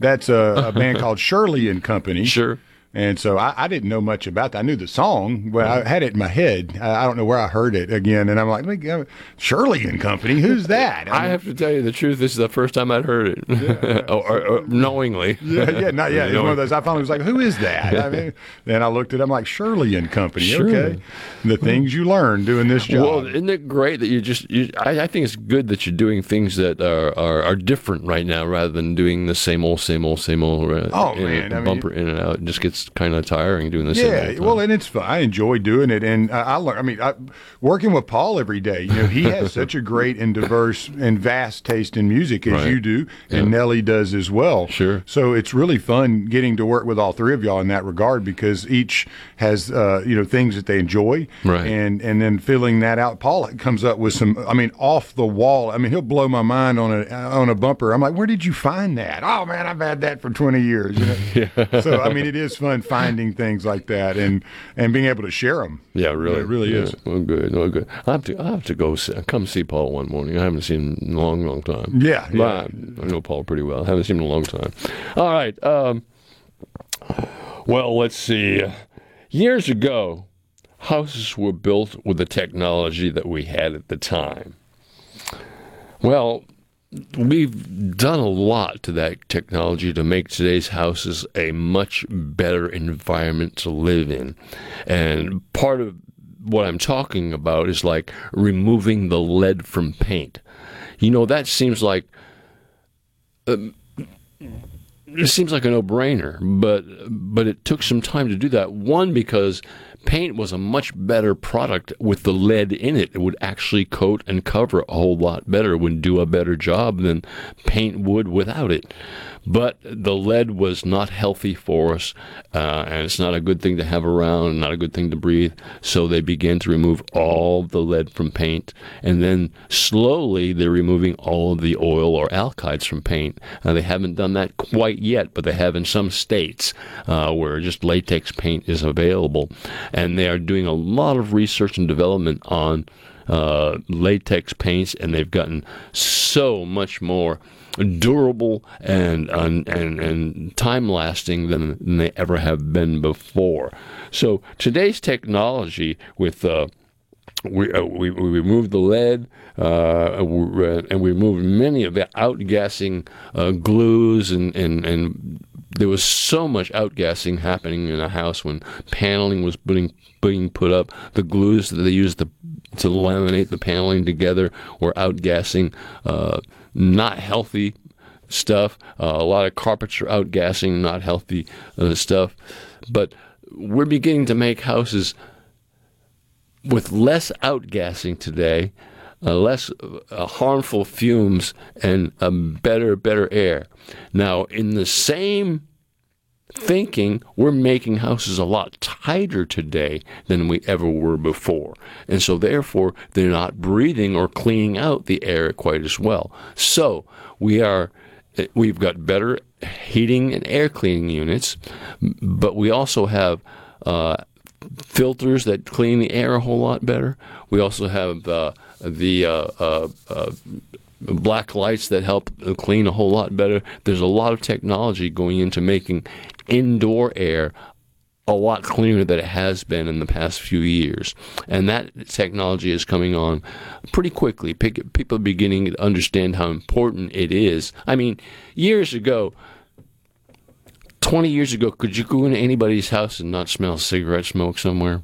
That's a, a band <laughs> called Shirley and Company. Sure. And so I, I didn't know much about that. I knew the song, but I had it in my head. I, I don't know where I heard it again. And I'm like, "Look, uh, Shirley and Company, who's that? I have to tell you the truth. This is the first time I'd heard it, <laughs> or, or, or knowingly. <laughs> Yeah, yeah, not yet. It's one of those. I finally was like, "Who is that?" I mean, <laughs> then I looked at. it, I'm like, "Shirley and Company." Shirley. Okay, the things you learn doing this job. Well, isn't it great that you just? You, I, I think it's good that you're doing things that are, are, are different right now, rather than doing the same old, same old, same old. Uh, Oh, man, I mean- bumper in and out. It just gets kind of tiring doing this. Yeah, well, and it's fun. I enjoy doing it, and I, I learn. I mean, I, working with Paul every day. You know, he <laughs> has such a great and diverse and vast taste in music as Right. you do, and Nelly does as well. Sure. So it's really fun getting to work with all three of y'all in that regard because each has uh, you know things that they enjoy, Right. And and then filling that out. Paul comes up with some. I mean, off the wall. I mean, he'll blow my mind on a on a bumper. I'm like, where did you find that? Oh man, I've had that for 20 years. You know? <laughs> so I mean, it is fun finding things like that and and being able to share them. Yeah, really, it really yeah. is. Well, good, well, good. I have to, I have to go see, come see Paul one morning. I haven't seen him in a long, long time. Yeah, But I, I know Paul pretty well. I haven't seen him in a long time. All right. Um, well, let's see. Years ago, houses were built with the technology that we had at the time. Well, we've done a lot to that technology to make today's houses a much better environment to live in. And part of what I'm talking about is like removing the lead from paint. You know, that seems like um, it seems like a no-brainer, but but it took some time to do that. One because paint was a much better product with the lead in it. It would actually coat and cover a whole lot better, would do a better job than paint would without it. But the lead was not healthy for us, uh, and it's not a good thing to have around, not a good thing to breathe. So they began to remove all the lead from paint, and then slowly they're removing all of the oil or alkyds from paint. Uh, they haven't done that quite yet, but they have in some states uh, where just latex paint is available, and they are doing a lot of research and development on uh, latex paints, and they've gotten so much more durable and and and, and time lasting than, than they ever have been before. So today's technology with uh, we, uh, we we removed the lead, uh, uh, and we removed many of the outgassing uh, glues, and, and and there was so much outgassing happening in a house when paneling was being being put up. The glues that they used to to laminate the paneling together were outgassing, uh, not healthy stuff. Uh, a lot of carpets are outgassing, not healthy uh, stuff. But we're beginning to make houses with less outgassing today, uh, less uh, harmful fumes, and a better, better air. Now, in the same thinking, we're making houses a lot tighter today than we ever were before. And so, therefore, they're not breathing or cleaning out the air quite as well. So, we are. We've got better heating and air cleaning units, but we also have uh, filters that clean the air a whole lot better. We also have uh, the uh, uh, uh, black lights that help clean a whole lot better. There's a lot of technology going into making indoor air a lot cleaner than it has been in the past few years. And that technology is coming on pretty quickly. People are beginning to understand how important it is. I mean, years ago, 20 years ago, could you go into anybody's house and not smell cigarette smoke somewhere?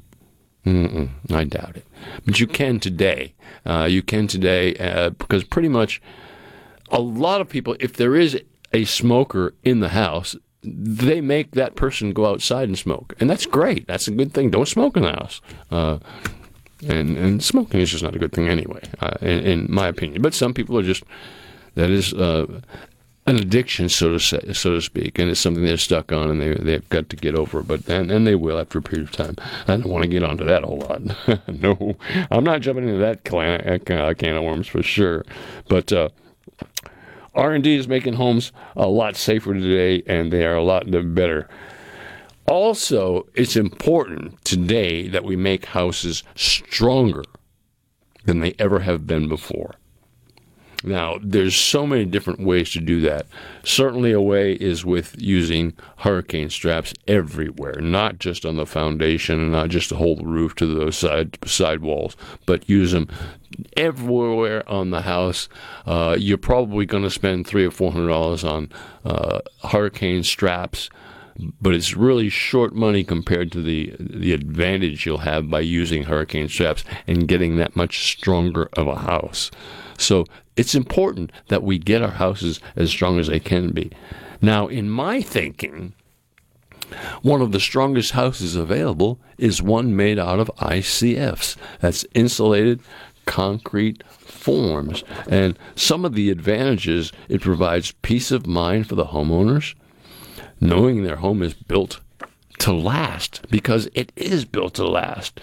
Mm-mm, I doubt it. But you can today. Uh, you can today uh, because pretty much a lot of people, if there is a smoker in the house, they make that person go outside and smoke. And that's great. That's a good thing. Don't smoke in the house. Uh, and, and smoking is just not a good thing anyway, uh, in, in my opinion. But some people are just, that is uh, an addiction, so to say, so to speak, and it's something they're stuck on, and they they've got to get over. But and, and they will after a period of time. I don't want to get onto that a whole lot. <laughs> no, I'm not jumping into that can, uh, can, can of worms for sure. But uh, R&D is making homes a lot safer today, and they are a lot better. Also, it's important today that we make houses stronger than they ever have been before. Now, there's so many different ways to do that. Certainly, a way is with using hurricane straps everywhere, not just on the foundation and not just to hold the roof to those side side walls, but use them everywhere on the house. Uh, you're probably going to spend three or four hundred dollars on uh, hurricane straps but it's really short money compared to the the advantage you'll have by using hurricane straps and getting that much stronger of a house. So it's important that we get our houses as strong as they can be. Now, in my thinking, One of the strongest houses available is one made out of ICFs. That's insulated concrete forms. And some of the advantages it provides peace of mind for the homeowners, knowing their home is built to last because it is built to last.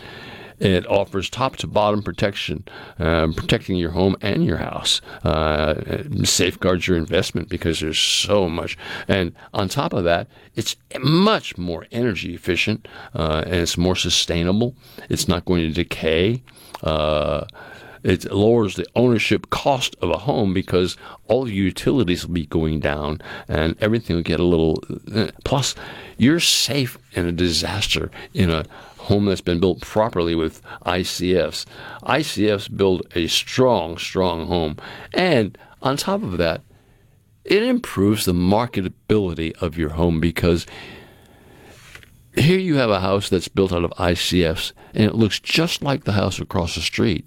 It offers top to bottom protection, uh, protecting your home and your house. Uh, safeguards your investment because there's so much. And on top of that, it's much more energy efficient uh, and it's more sustainable. It's not going to decay. Uh, it lowers the ownership cost of a home because all the utilities will be going down and everything will get a little. Uh, plus, you're safe in a disaster in a home that's been built properly with ICFs. ICFs build a strong, strong home. And on top of that, it improves the marketability of your home because here you have a house that's built out of ICFs and it looks just like the house across the street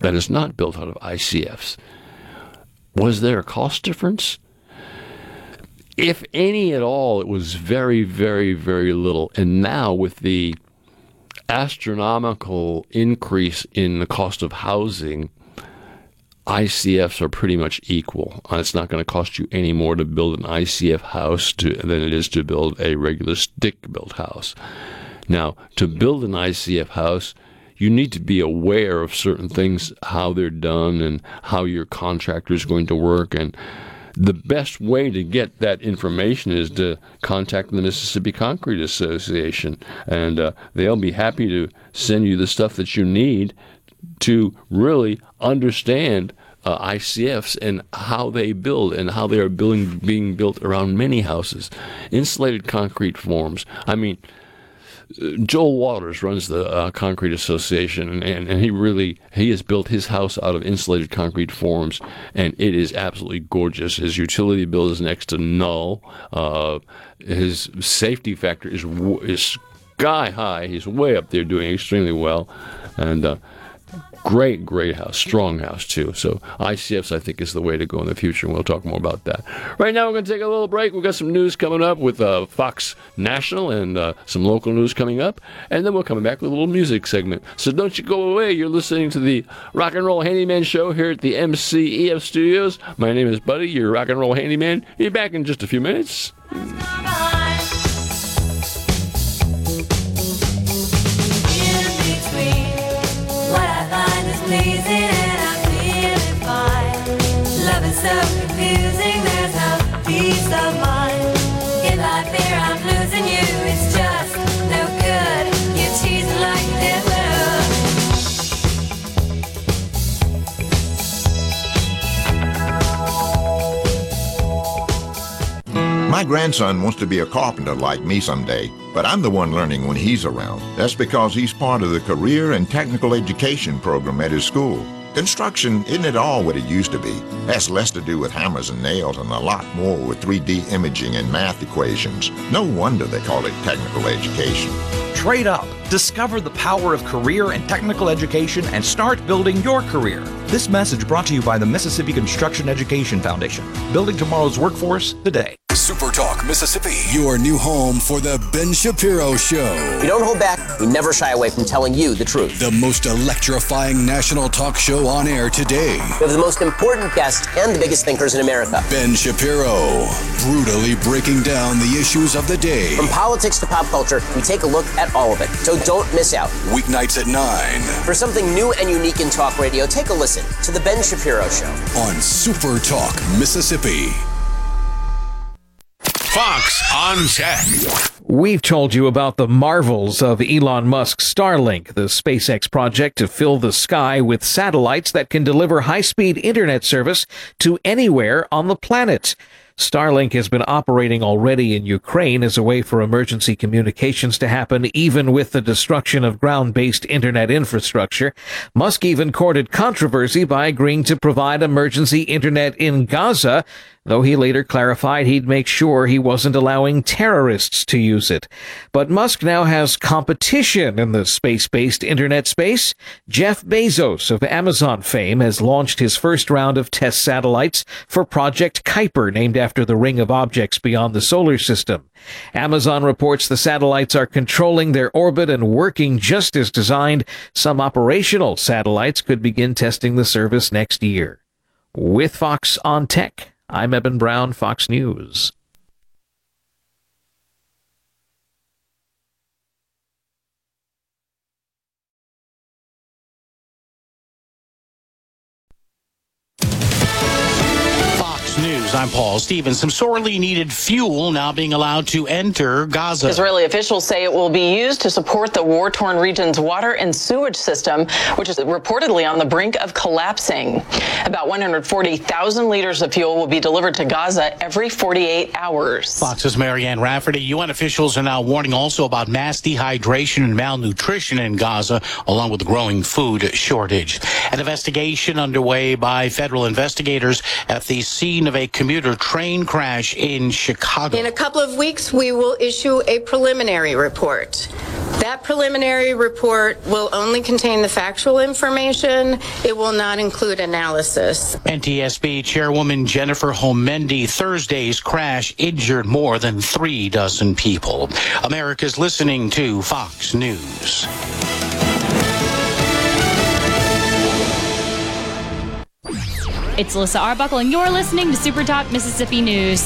that is not built out of ICFs. Was there a cost difference? If any at all, it was very, very, very little. And now, with the astronomical increase in the cost of housing, ICFs are pretty much equal. Uh, it's not going to cost you any more to build an ICF house to, than it is to build a regular stick built house. Now, to build an ICF house, you need to be aware of certain things, how they're done, and how your contractor is going to work. And the best way to get that information is to contact the Mississippi Concrete Association, and uh, they'll be happy to send you the stuff that you need to really understand uh, ICFs and how they build and how they are building, being built around many houses. Insulated concrete forms. I mean, Joel Waters runs the uh, Concrete Association, and, and, he really he has built his house out of insulated concrete forms, and it is absolutely gorgeous. His utility bill is next to null. Uh, his safety factor is is sky high. He's way up there, doing extremely well, and uh, Great, great house, strong house too. So ICFs, I think, is the way to go in the future, and we'll talk more about that. Right now, we're going to take a little break. We've got some news coming up with uh, Fox National and uh, some local news coming up, and then we'll come back with a little music segment. So don't you go away. You're listening to the Rock and Roll Handyman Show here at the MCEF Studios. My name is Buddy, your Rock and Roll Handyman. Be back in just a few minutes. Pleasing and I'm feeling fine. Love is so confusing, there's no peace of mind. If I fear I'm losing you, My grandson wants to be a carpenter like me someday, but I'm the one learning when he's around. That's because he's part of the career and technical education program at his school. Construction isn't at all what it used to be. Has less to do with hammers and nails and a lot more with 3D imaging and math equations. No wonder they call it technical education. Trade up. Discover the power of career and technical education and start building your career. This message brought to you by the Mississippi Construction Education Foundation. Building tomorrow's workforce today. Super Talk Mississippi, your new home for the Ben Shapiro Show. We don't hold back. We never shy away from telling you the truth. The most electrifying national talk show on air today. We have the most important guests and the biggest thinkers in America. Ben Shapiro, brutally breaking down the issues of the day. From politics to pop culture, we take a look at all of it. So don't miss out. Weeknights at 9. For something new and unique in talk radio, take a listen to The Ben Shapiro Show. On Super Talk Mississippi. Fox on Tech. We've told you about the marvels of Elon Musk's Starlink, the SpaceX project to fill the sky with satellites that can deliver high speed internet service to anywhere on the planet. Starlink has been operating already in Ukraine as a way for emergency communications to happen even with the destruction of ground-based internet infrastructure. Musk even courted controversy by agreeing to provide emergency internet in Gaza though he later clarified he'd make sure he wasn't allowing terrorists to use it. But Musk now has competition in the space-based internet space. Jeff Bezos of Amazon fame has launched his first round of test satellites for Project Kuiper, named after the ring of objects beyond the solar system. Amazon reports the satellites are controlling their orbit and working just as designed. Some operational satellites could begin testing the service next year. With Fox on Tech, I'm Eben Brown, Fox News. News. I'm Paul Stevens. Some sorely needed fuel now being allowed to enter Gaza. Israeli officials say it will be used to support the war torn region's water and sewage system, which is reportedly on the brink of collapsing. About 140,000 liters of fuel will be delivered to Gaza every 48 hours. Fox's Marianne Rafferty. UN officials are now warning also about mass dehydration and malnutrition in Gaza, along with the growing food shortage. An investigation underway by federal investigators at the scene of a commuter train crash in Chicago. In a couple of weeks, we will issue a preliminary report. That preliminary report will only contain the factual information. It will not include analysis. NTSB Chairwoman Jennifer Homendy Thursday's crash injured more than three dozen people. America's listening to Fox News. It's Alyssa Arbuckle, and you're listening to Super Talk Mississippi News.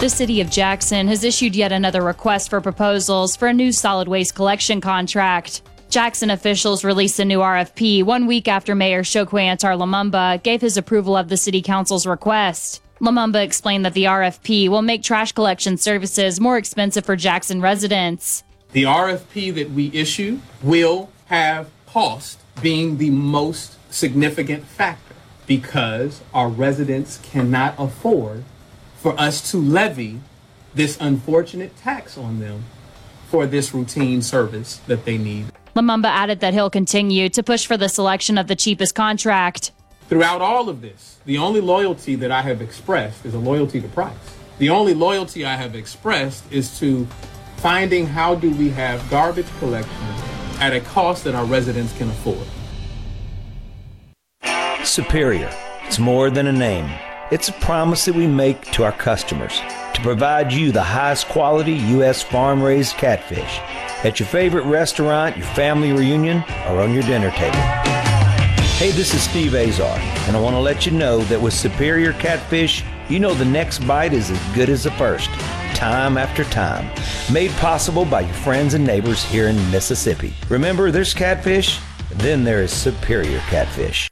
The city of Jackson has issued yet another request for proposals for a new solid waste collection contract. Jackson officials released a new RFP one week after Mayor Chokwe Antar Lumumba gave his approval of the city council's request. Lumumba explained that the RFP will make trash collection services more expensive for Jackson residents. The RFP that we issue will have cost being the most significant factor because our residents cannot afford for us to levy this unfortunate tax on them for this routine service that they need. Lumumba added that he'll continue to push for the selection of the cheapest contract. Throughout all of this, the only loyalty that I have expressed is a loyalty to price. The only loyalty I have expressed is to finding how do we have garbage collection at a cost that our residents can afford. Superior. It's more than a name. It's a promise that we make to our customers to provide you the highest quality U.S. farm raised catfish at your favorite restaurant, your family reunion, or on your dinner table. Hey, this is Steve Azar, and I want to let you know that with Superior Catfish, you know the next bite is as good as the first, time after time. Made possible by your friends and neighbors here in Mississippi. Remember, there's catfish, then there is Superior Catfish.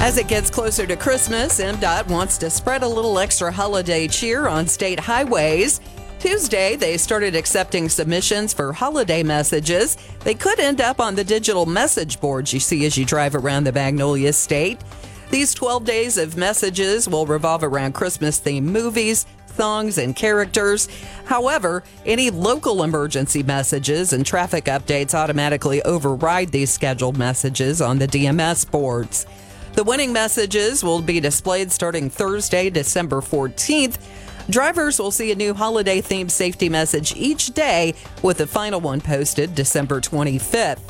As it gets closer to Christmas, MDOT wants to spread a little extra holiday cheer on state highways. Tuesday, they started accepting submissions for holiday messages. They could end up on the digital message boards you see as you drive around the Magnolia State. These 12 days of messages will revolve around Christmas themed movies, songs, and characters. However, any local emergency messages and traffic updates automatically override these scheduled messages on the DMS boards. The winning messages will be displayed starting Thursday, December 14th. Drivers will see a new holiday themed safety message each day, with the final one posted December 25th.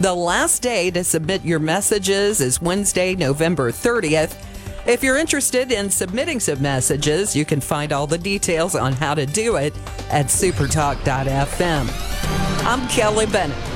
The last day to submit your messages is Wednesday, November 30th. If you're interested in submitting some messages, you can find all the details on how to do it at supertalk.fm. I'm Kelly Bennett.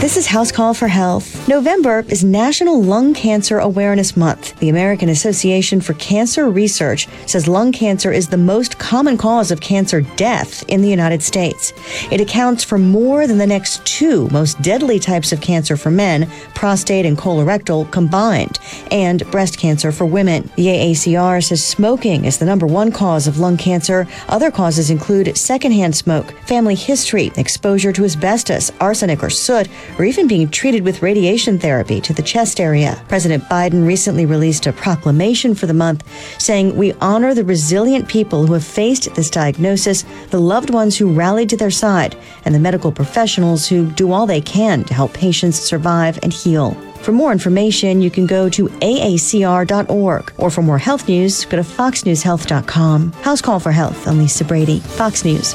This is House Call for Health. November is National Lung Cancer Awareness Month. The American Association for Cancer Research says lung cancer is the most common cause of cancer death in the United States. It accounts for more than the next two most deadly types of cancer for men, prostate and colorectal combined, and breast cancer for women. The AACR says smoking is the number one cause of lung cancer. Other causes include secondhand smoke, family history, exposure to asbestos, arsenic, or soot or even being treated with radiation therapy to the chest area. President Biden recently released a proclamation for the month saying, We honor the resilient people who have faced this diagnosis, the loved ones who rallied to their side, and the medical professionals who do all they can to help patients survive and heal. For more information, you can go to aacr.org, or for more health news, go to foxnewshealth.com. House Call for Health. I'm Lisa Brady, Fox News.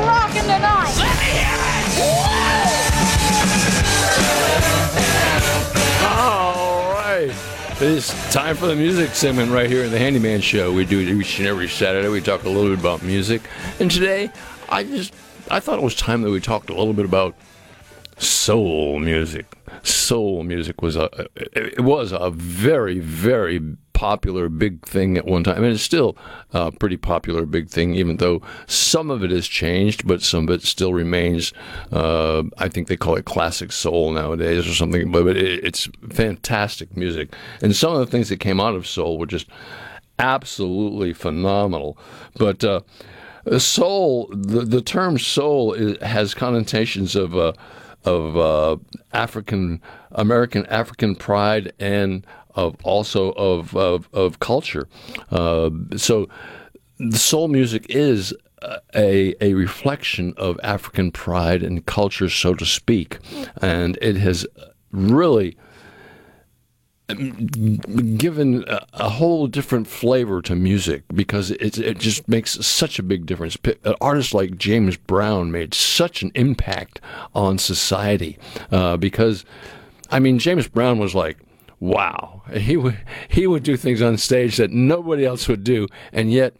right. It's time for the music segment right here in the Handyman Show. We do it each and every Saturday. We talk a little bit about music, and today I just I thought it was time that we talked a little bit about soul music. Soul music was a it was a very very popular big thing at one time. I mean, it's still a pretty popular big thing, even though some of it has changed, but some of it still remains. Uh, I think they call it classic soul nowadays or something, but it, it's fantastic music. And some of the things that came out of soul were just absolutely phenomenal. But uh, soul, the, the term soul is, has connotations of. Uh, of uh, African American African pride and of also of of, of culture. Uh, so soul music is a a reflection of African pride and culture, so to speak, and it has really given a, whole different flavor to music because it, it just makes such a big difference. Artists like James Brown made such an impact on society uh, because, I mean, James Brown was like, wow, he would he would do things on stage that nobody else would do, and yet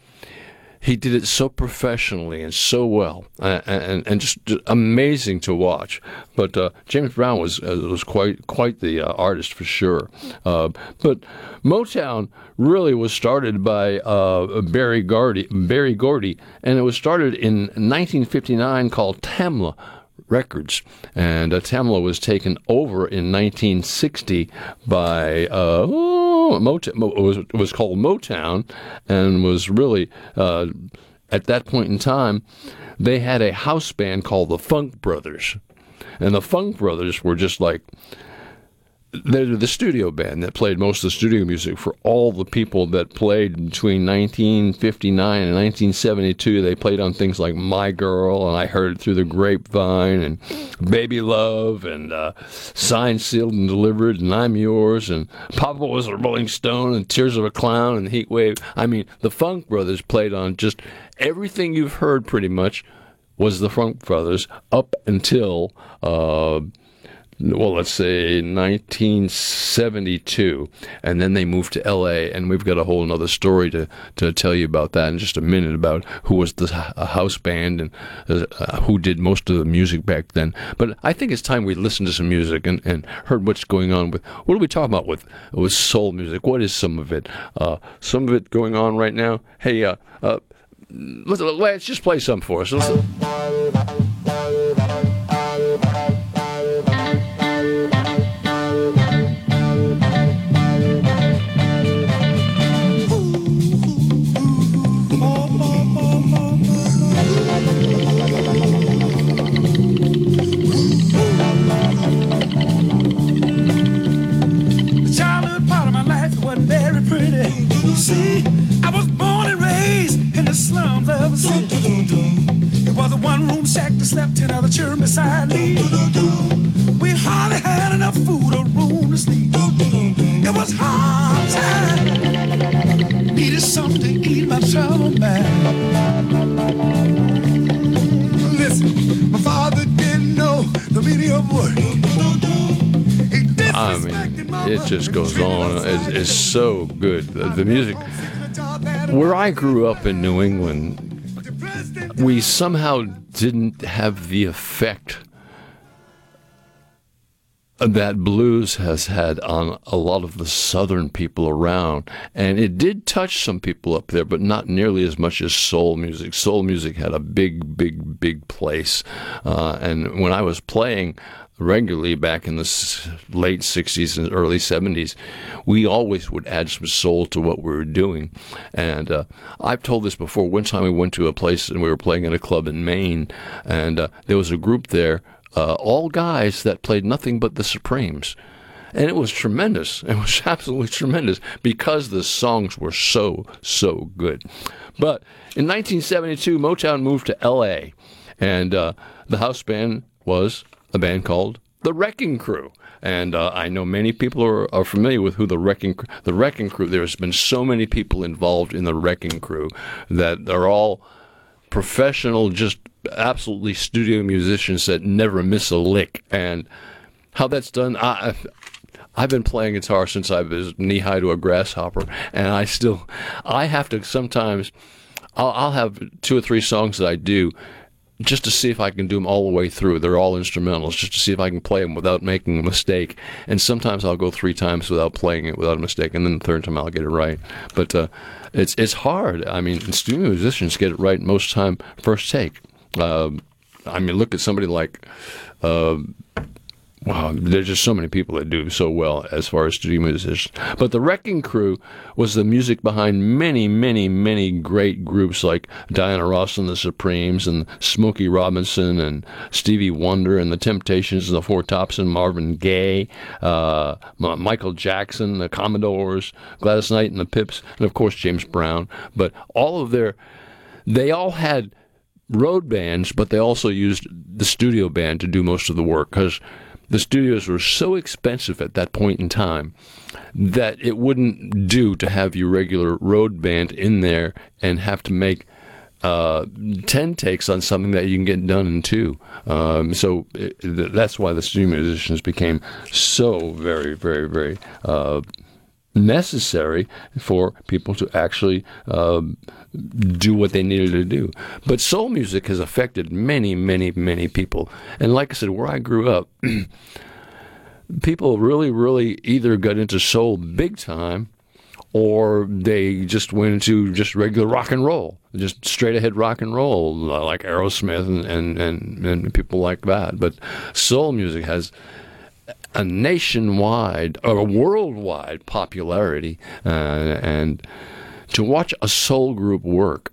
he did it so professionally and so well, and and, and just, amazing to watch. But uh, James Brown was uh, was quite quite the uh, artist for sure. Uh, but Motown really was started by uh, Berry Gordy, Berry Gordy, and it was started in 1959 called Tamla. Records, and uh, Tamla was taken over in 1960 by uh, oh. It was, was called Motown, and was really uh, at that point in time they had a house band called the Funk Brothers, and the Funk Brothers were just like they're the studio band that played most of the studio music for all the people that played between 1959 and 1972. They played on things like My Girl and I Heard It Through the Grapevine and Baby Love and uh, Signed, Sealed, and Delivered and I'm Yours and Papa Was a Rolling Stone and Tears of a Clown and Heat Wave. I mean, the Funk Brothers played on just everything you've heard pretty much was the Funk Brothers up until. Uh, well, let's say 1972, and then they moved to L.A. And we've got a whole another story to, to tell you about that in just a minute about who was the house band and uh, who did most of the music back then. But I think it's time we listened to some music and, and heard what's going on with what are we talking about with with soul music? What is some of it? Uh, some of it going on right now. Hey, uh, uh, let's, let's just play some for us. Let's, slums of a city. It was a one-room shack that slept ten other children beside me. We hardly had enough food or room to sleep. It was hard time. Needed something to eat my trouble mind. Listen, my father didn't know the meaning of work. I mean, it just goes on. It's, it's so good. The music. Where I grew up in New England, we somehow didn't have the effect that blues has had on a lot of the southern people around. And it did touch some people up there, but not nearly as much as soul music. Soul music had a big, big, big place. Uh, and when I was playing, regularly back in the late 60s and early 70s, we always would add some soul to what we were doing. And uh, I've told this before. One time we went to a place and we were playing in a club in Maine, and uh, there was a group there, uh, all guys that played nothing but the Supremes. And it was tremendous. It was <laughs> absolutely tremendous because the songs were so, so good. But in 1972, Motown moved to LA, and uh, the house band was a band called the Wrecking Crew. And uh, I know many people are, are familiar with who the Wrecking. The Wrecking Crew. There's been so many people involved in the Wrecking Crew that they're all professional, just absolutely studio musicians that never miss a lick. And how that's done, I- I've been playing guitar since I was knee high to a grasshopper, and I still, I have to sometimes, I'll, I'll have two or three songs that I do just to see if I can do them all the way through. They're all instrumentals, just to see if I can play them without making a mistake. And sometimes I'll go three times without playing it without a mistake, and then the third time I'll get it right. But uh, it's it's hard. I mean, studio musicians get it right most time first take. Uh, I mean, look at somebody like. Uh, Wow, there's just so many people that do so well as far as studio musicians. But the Wrecking Crew was the music behind many, many, many great groups like Diana Ross and the Supremes and Smokey Robinson and Stevie Wonder and the Temptations and the Four Tops and Marvin Gaye, uh, Michael Jackson, the Commodores, Gladys Knight and the Pips, and of course James Brown. But all of their, they all had road bands, but they also used the studio band to do most of the work because the studios were so expensive at that point in time that it wouldn't do to have your regular road band in there and have to make uh, 10 takes on something that you can get done in two. Um, so it, th- that's why the studio musicians became so very, very, very uh, necessary for people to actually um, do what they needed to do. But soul music has affected many, many, many people. And like I said, where I grew up, <clears throat> people really, really either got into soul big time or they just went into just regular rock and roll, just straight ahead rock and roll, uh, like Aerosmith and, and, and, and people like that. But soul music has a nationwide or a worldwide popularity, uh, and to watch a soul group work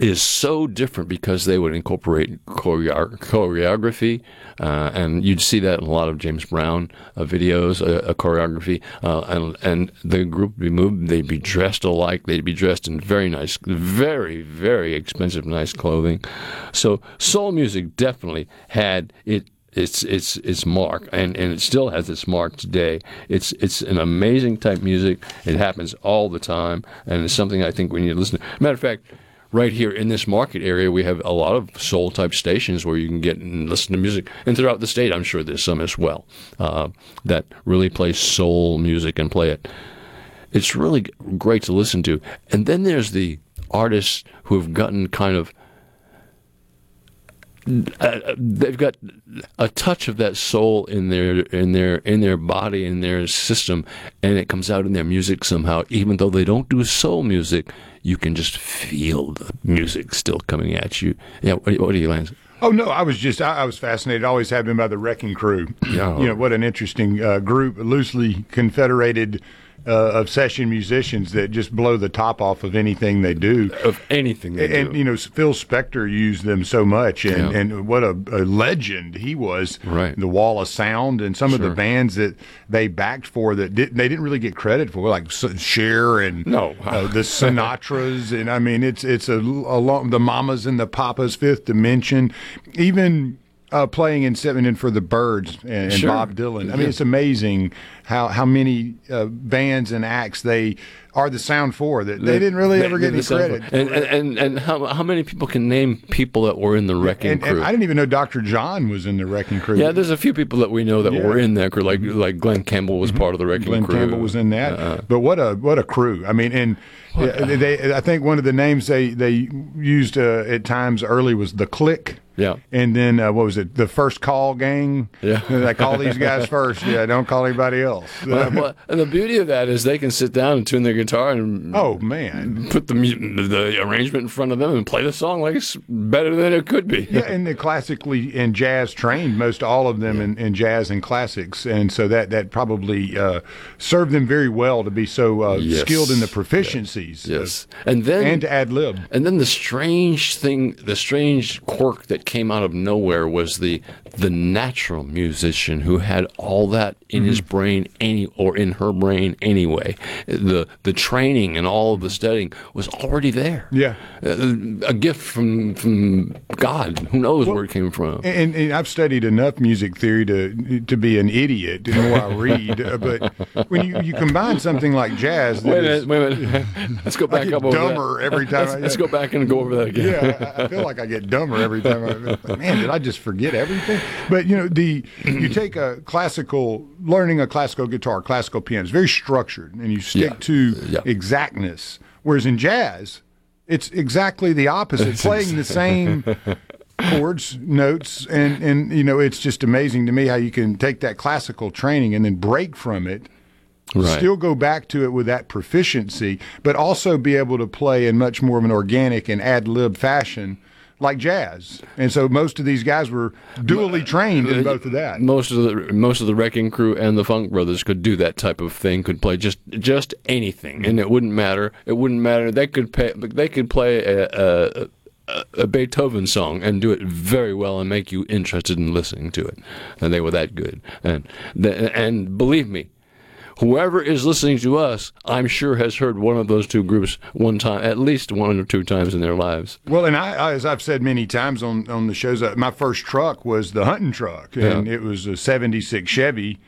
is so different because they would incorporate choreo- choreography, uh, and you'd see that in a lot of James Brown uh, videos, uh, uh, choreography, and and the group would be moved. They'd be dressed alike. They'd be dressed in very nice, very very expensive, nice clothing. So soul music definitely had it its its its mark, and, and it still has its mark today. It's it's an amazing type music. It happens all the time, and it's something I think we need to listen to. Matter of fact, right here in this market area, we have a lot of soul type stations where you can get and listen to music. And throughout the state, I'm sure there's some as well uh, that really play soul music and play it. It's really great to listen to. And then there's the artists who have gotten kind of uh, they've got a touch of that soul in their in their in their body in their system, and it comes out in their music somehow. Even though they don't do soul music, you can just feel the music still coming at you. Yeah, what, what do you, Lance? Oh no, I was just I, I was fascinated. Always have been by the Wrecking Crew. Yeah. You know what an interesting uh, group, loosely confederated uh, of session musicians that just blow the top off of anything they do. Of anything they do. and, do. you know, Phil Spector used them so much, and, Yeah. and what a, a legend he was. Right. The Wall of Sound and some of the bands that they backed for that did, they didn't really get credit for, like Cher and No. uh, the <laughs> Sinatras, and I mean it's it's a, a long the Mamas and the Papas, Fifth Dimension, even. Uh, playing in seven in for the Byrds and, and Sure. Bob Dylan. I mean, Yeah. it's amazing how how many uh, bands and acts they are the sound for that they, didn't really They- ever get any credit. And and, and, and how, how many people can name people that were in the Wrecking and, Crew? and I didn't even know Dr. John was in the Wrecking Crew. yeah, there's a few people that we know that Yeah. Mm-hmm. were in that crew, like like Glen Campbell was part of the Wrecking Glenn Crew. Glen Campbell was in that. Uh, but what a what a crew! I mean, and yeah, they, I think one of the names they they used uh, at times early was the Click. Yeah. And then uh, what was it? The First Call Gang. Yeah. they call these guys <laughs> first. Yeah, don't call anybody else. Well, well, and the beauty of that is they can sit down and tune their guitar and oh man, put the the arrangement in front of them and play the song like it's better than it could be. yeah, and they're classically and jazz trained, most all of them in, in jazz and classics, and so that that probably uh, served them very well to be so uh, Yes. skilled in the proficiencies. Yes, and then and to ad lib. And then the strange thing, the strange quirk that came out of nowhere was the the natural musician who had all that in his Mm-hmm. Brain any or in her brain anyway. The the training and all of the studying was already there. Yeah. Uh, a gift from from God. Who knows where it came from? And, and I've studied enough music theory to to be an idiot the more I read. Uh, but when you, you combine something like jazz, Wait a is- minute, wait a minute. <laughs> Let's go back get up dumber every time. Let's, I- let's go back and go over that again. yeah, I, I feel like I get dumber every time. I, like, man, did I just forget everything? But you know, the you take a classical learning a classical guitar, classical piano. It's very structured, and you stick Yeah. to exactness. Whereas in jazz, it's exactly the opposite. Playing the same <laughs> chords, notes, and and you know, it's just amazing to me how you can take that classical training and then break from it. Right. Still go back to it with that proficiency, but also be able to play in much more of an organic and ad lib fashion like jazz. And so most of these guys were dually trained in uh, both of that. Most of the most of the Wrecking Crew and the Funk Brothers could do that type of thing. Could play just just anything, and it wouldn't matter. It wouldn't matter. They could pay, They could play a, a, a, a Beethoven song and do it very well and make you interested in listening to it. And they were that good. And and believe me. Whoever is listening to us, I'm sure has heard one of those two groups one time, at least one or two times in their lives. Well, and I, as I've said many times on, on the shows, uh, my first truck was the hunting truck, and Yeah. it was a '76 Chevy.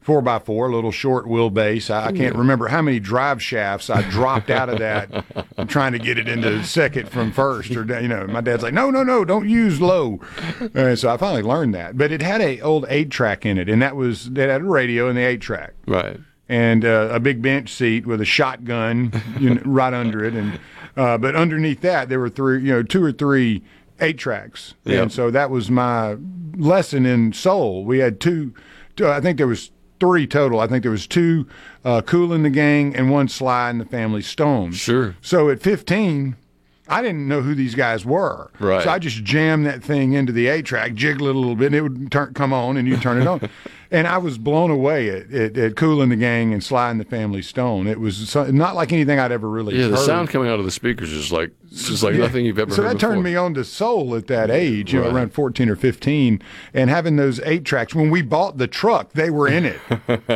Four by four, little short wheelbase. I, I can't remember how many drive shafts I dropped out of that, <laughs> trying to get it into second from first. Or you know, my dad's like, "No, no, no, don't use low." And so I finally learned that. But it had a old eight track in it, and that was it had a radio and the eight track. Right. And uh, a big bench seat with a shotgun you know, <laughs> right under it, and uh, but underneath that there were three, you know, two or three eight tracks, Yep. and so that was my lesson in soul. We had two, two I think there was three total. I think there was two uh, Kool in the Gang and one Sly and the Family Stone. Sure. So at fifteen. I didn't know who these guys were, Right. so I just jammed that thing into the eight track, jiggle it a little bit, and it would turn, come on, and you turn it on. <laughs> and I was blown away at, at, at Kool and the Gang and Sly and the Family Stone. It was so, not like anything I'd ever really heard Yeah, the sound coming out of the speakers is like just like Yeah. nothing you've ever heard. so heard that turned me on to soul at that age, you know, around 14 or 15, and having those eight tracks. When we bought the truck, they were in it.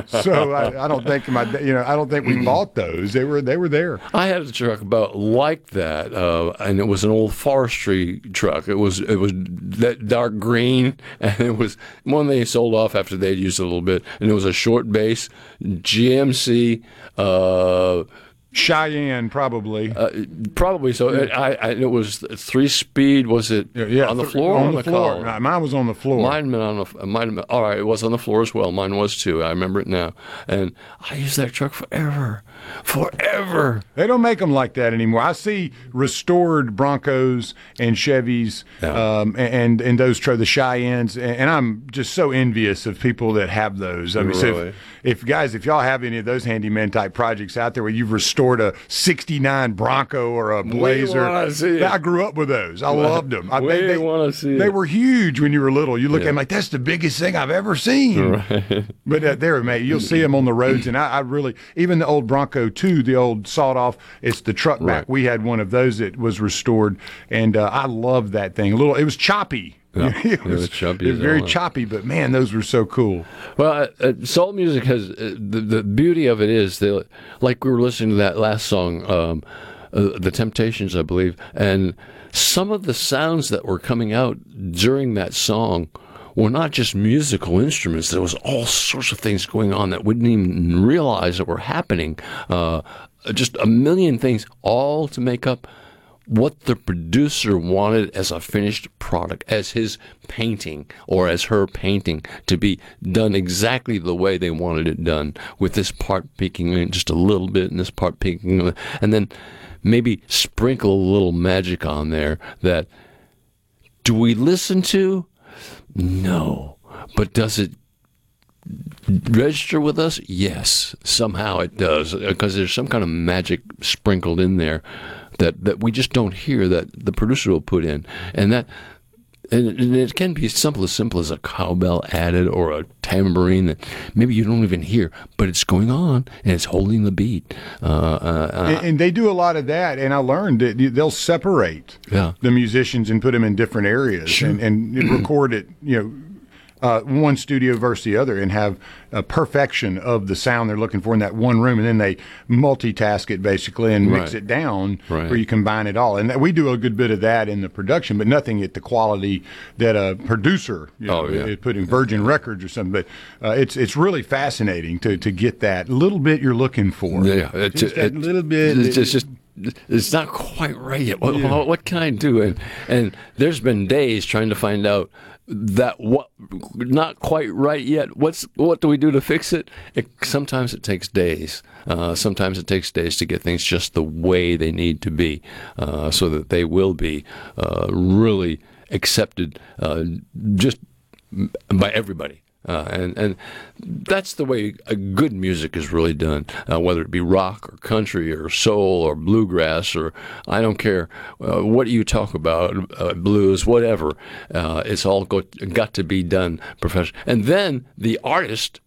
<laughs> so I, I don't think my, you know, I don't think we <clears throat> bought those. They were, they were there. I had a truck about like that, uh, and it was an old forestry truck. It was it was that dark green, <laughs> and it was one they sold off after they'd used a little bit, and it was a short base GMC uh, Cheyenne, probably. Uh, probably so. It, I, I, it was three speed. Was it yeah, on the th- floor? or on the floor. column? No, mine was on the floor. Mine been on the mine. been- All right, it was on the floor as well. Mine was too. I remember it now, and I used that truck forever, forever. They don't make them like that anymore. I see restored Broncos and Chevys um, and and those tro- the Cheyennes, and, I'm just so envious of people that have those. I mean, so if, if guys, if y'all have any of those handyman type projects out there where you've restored a '69 Bronco or a Blazer, see it. I grew up with those. I loved them. I, <laughs> we they, they, wanna see they it. were huge when you were little. You look Yeah. at them like that's the biggest thing I've ever seen. <laughs> Right. But uh, they're amazing. You'll see them on the roads, and I, I really even the old Bronco two, the old sawed off. It's the truck back. Right. We had one of those that was restored, and uh, I loved that thing. A little, it was choppy. <laughs> It it was choppy It was very choppy, but man, those were so cool. Well, uh, uh, soul music has uh, the the beauty of it is that, like we were listening to that last song, um, uh, the Temptations, I believe, and some of the sounds that were coming out during that song were not just musical instruments. There was all sorts of things going on that we didn't even realize that were happening. Uh, just a million things, all to make up what the producer wanted as a finished product, as his painting or as her painting to be done exactly the way they wanted it done, with this part peeking in just a little bit and this part peeking, in, and then maybe sprinkle a little magic on there that do we listen to? No. But does it register with us? Yes, somehow it does, because there's some kind of magic sprinkled in there that, that we just don't hear that the producer will put in, and that. And it can be as simple as simple as a cowbell added or a tambourine that maybe you don't even hear, but it's going on and it's holding the beat. Uh, uh, uh, and, and they do a lot of that. And I learned that they'll separate Yeah. the musicians and put them in different areas and, and record it, you know, uh, one studio versus the other and have a perfection of the sound they're looking for in that one room. And then they multitask it basically and mix Right. it down Right. where you combine it all. And that, we do a good bit of that in the production, but nothing at the quality that a producer you know, Oh, yeah. is putting Virgin Records or something. But uh, it's it's really fascinating to, to get that little bit you're looking for. Yeah, it, Just that it- little bit. It's just, just it's not quite right yet. What, what, what can I do? And and there's been days trying to find out that what not quite right yet. What's what do we do to fix it? it sometimes it takes days. Uh, sometimes it takes days to get things just the way they need to be, uh, so that they will be uh, really accepted uh, just by everybody. Uh, and and that's the way good music is really done, uh, whether it be rock or country or soul or bluegrass or I don't care uh, what you talk about, uh, blues, whatever. Uh, it's all got, got to be done professionally. And then the artist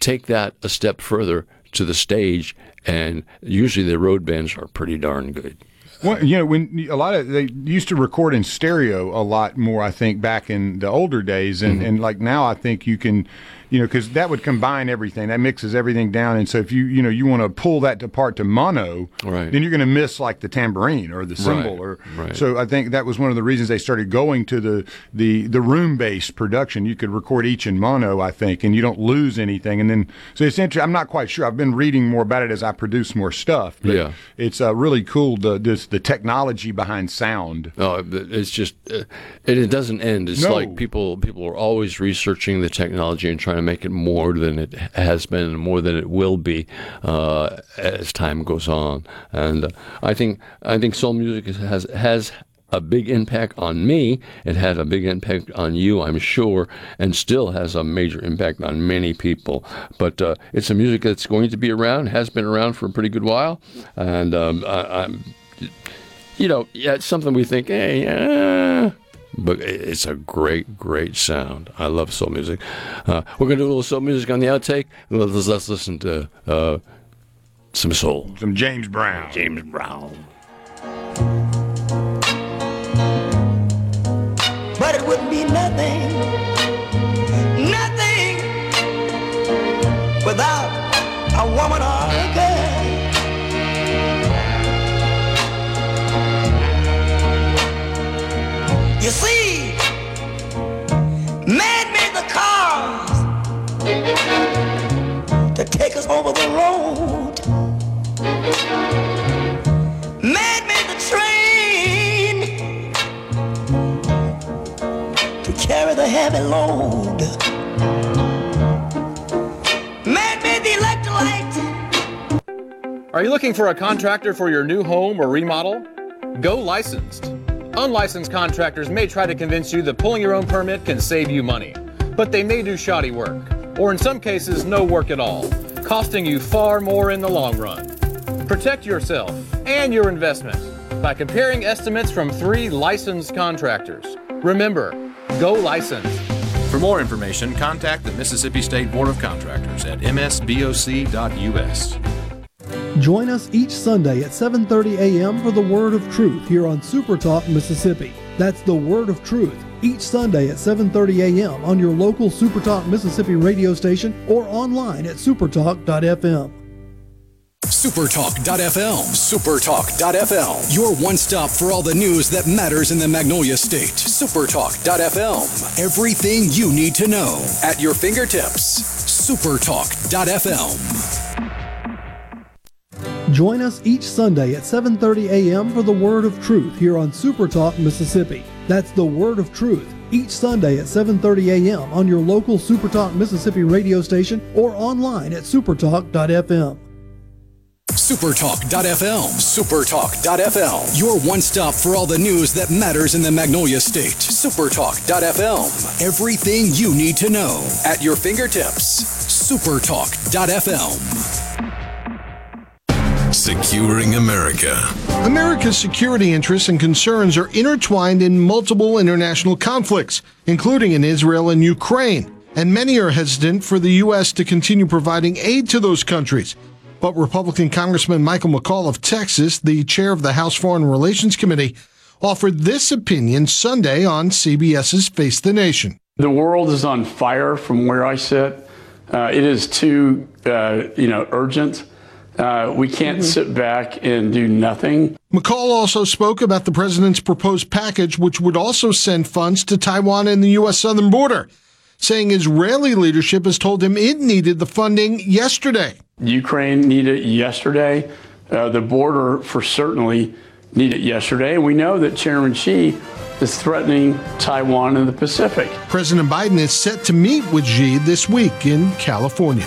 take that a step further to the stage, and usually the road bands are pretty darn good. Well, you know, when a lot of they used to record in stereo a lot more, I think, back in the older days, and, Mm-hmm. and like now, I think you can, you know, because that would combine everything, that mixes everything down, and so if you, you know, you want to pull that apart to mono, Right. then you're going to miss like the tambourine or the cymbal, Right, or right. so I think that was one of the reasons they started going to the the the room based production. You could record each in mono, I think, and you don't lose anything, and then so it's interesting. I'm not quite sure. I've been reading more about it as I produce more stuff. But Yeah. it's uh, really cool the this the technology behind sound. No, it's just uh, it, it doesn't end. It's No. like people people are always researching the technology and trying to make it more than it has been and more than it will be uh, as time goes on. And uh, I think I think soul music has has a big impact on me. It had a big impact on you, I'm sure, and still has a major impact on many people. But uh, it's a music that's going to be around, has been around for a pretty good while, and um, I, I'm you know, yeah, it's something we think, hey, yeah. But it's a great, great sound. I love soul music. Uh, we're going to do a little soul music on the outtake. Let's, let's listen to uh, some soul. Some James Brown. James Brown. But it wouldn't be nothing, nothing over the road. Made the train to carry the heavy load. Made the electrolyte. Are you looking for a contractor for your new home or remodel? Go licensed. Unlicensed contractors may try to convince you that pulling your own permit can save you money, but they may do shoddy work, or in some cases, no work at all costing you far more in the long run. Protect yourself and your investment by comparing estimates from three licensed contractors. Remember, go licensed. For more information, contact the Mississippi State Board of Contractors at msboc.us. Join us each Sunday at 7:30 a.m. for the Word of Truth here on Super Talk Mississippi. That's the Word of Truth each Sunday at 7:30 a.m. on your local SuperTalk Mississippi radio station or online at supertalk.fm. Supertalk.fm. Supertalk.fm. Your one stop for all the news that matters in the Magnolia State. Supertalk.fm. Everything you need to know at your fingertips. Supertalk.fm. Join us each Sunday at 7:30 a.m. for the Word of Truth here on Super Talk Mississippi. That's the Word of Truth each Sunday at 7:30 a.m. on your local Super Talk Mississippi radio station or online at supertalk.fm. Supertalk.fm. Supertalk.fm. Your one stop for all the news that matters in the Magnolia State. Supertalk.fm. Everything you need to know at your fingertips. Supertalk.fm. Securing America. America's security interests and concerns are intertwined in multiple international conflicts, including in Israel and Ukraine, and many are hesitant for the U.S. to continue providing aid to those countries. But Republican Congressman Michael McCaul of Texas, the chair of the House Foreign Relations Committee, offered this opinion Sunday on CBS's Face the Nation. The world is on fire from where I sit. Uh, it is too, uh, you know, urgent. Uh, we can't sit back and do nothing. McCaul also spoke about the president's proposed package, which would also send funds to Taiwan and the U.S. southern border, saying Israeli leadership has told him it needed the funding yesterday. Ukraine needed it yesterday. Uh, the border, for certainly, needed it yesterday. We know that Chairman Xi is threatening Taiwan and the Pacific. President Biden is set to meet with Xi this week in California.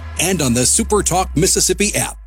and on the Supertalk Mississippi app.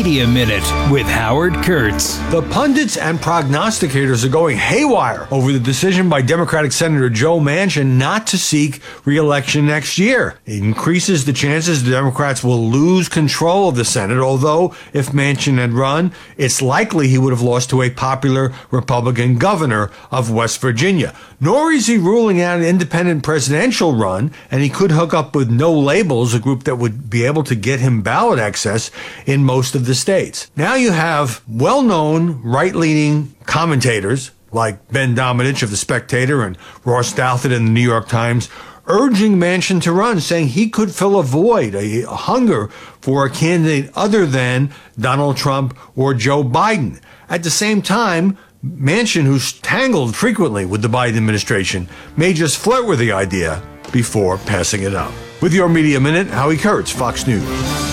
Media Minute with Howard Kurtz. The pundits and prognosticators are going haywire over the decision by Democratic Senator Joe Manchin not to seek reelection next year. It increases the chances the Democrats will lose control of the Senate, although if Manchin had run, it's likely he would have lost to a popular Republican governor of West Virginia. Nor is he ruling out an independent presidential run, and he could hook up with No Labels, a group that would be able to get him ballot access in most of the states. Now you have well known right leaning commentators like Ben Domenech of The Spectator and Ross Douthat in the New York Times urging Manchin to run, saying he could fill a void, a, a hunger for a candidate other than Donald Trump or Joe Biden. At the same time, Manchin, who's tangled frequently with the Biden administration, may just flirt with the idea before passing it up. With your Media Minute, Howie Kurtz, Fox News.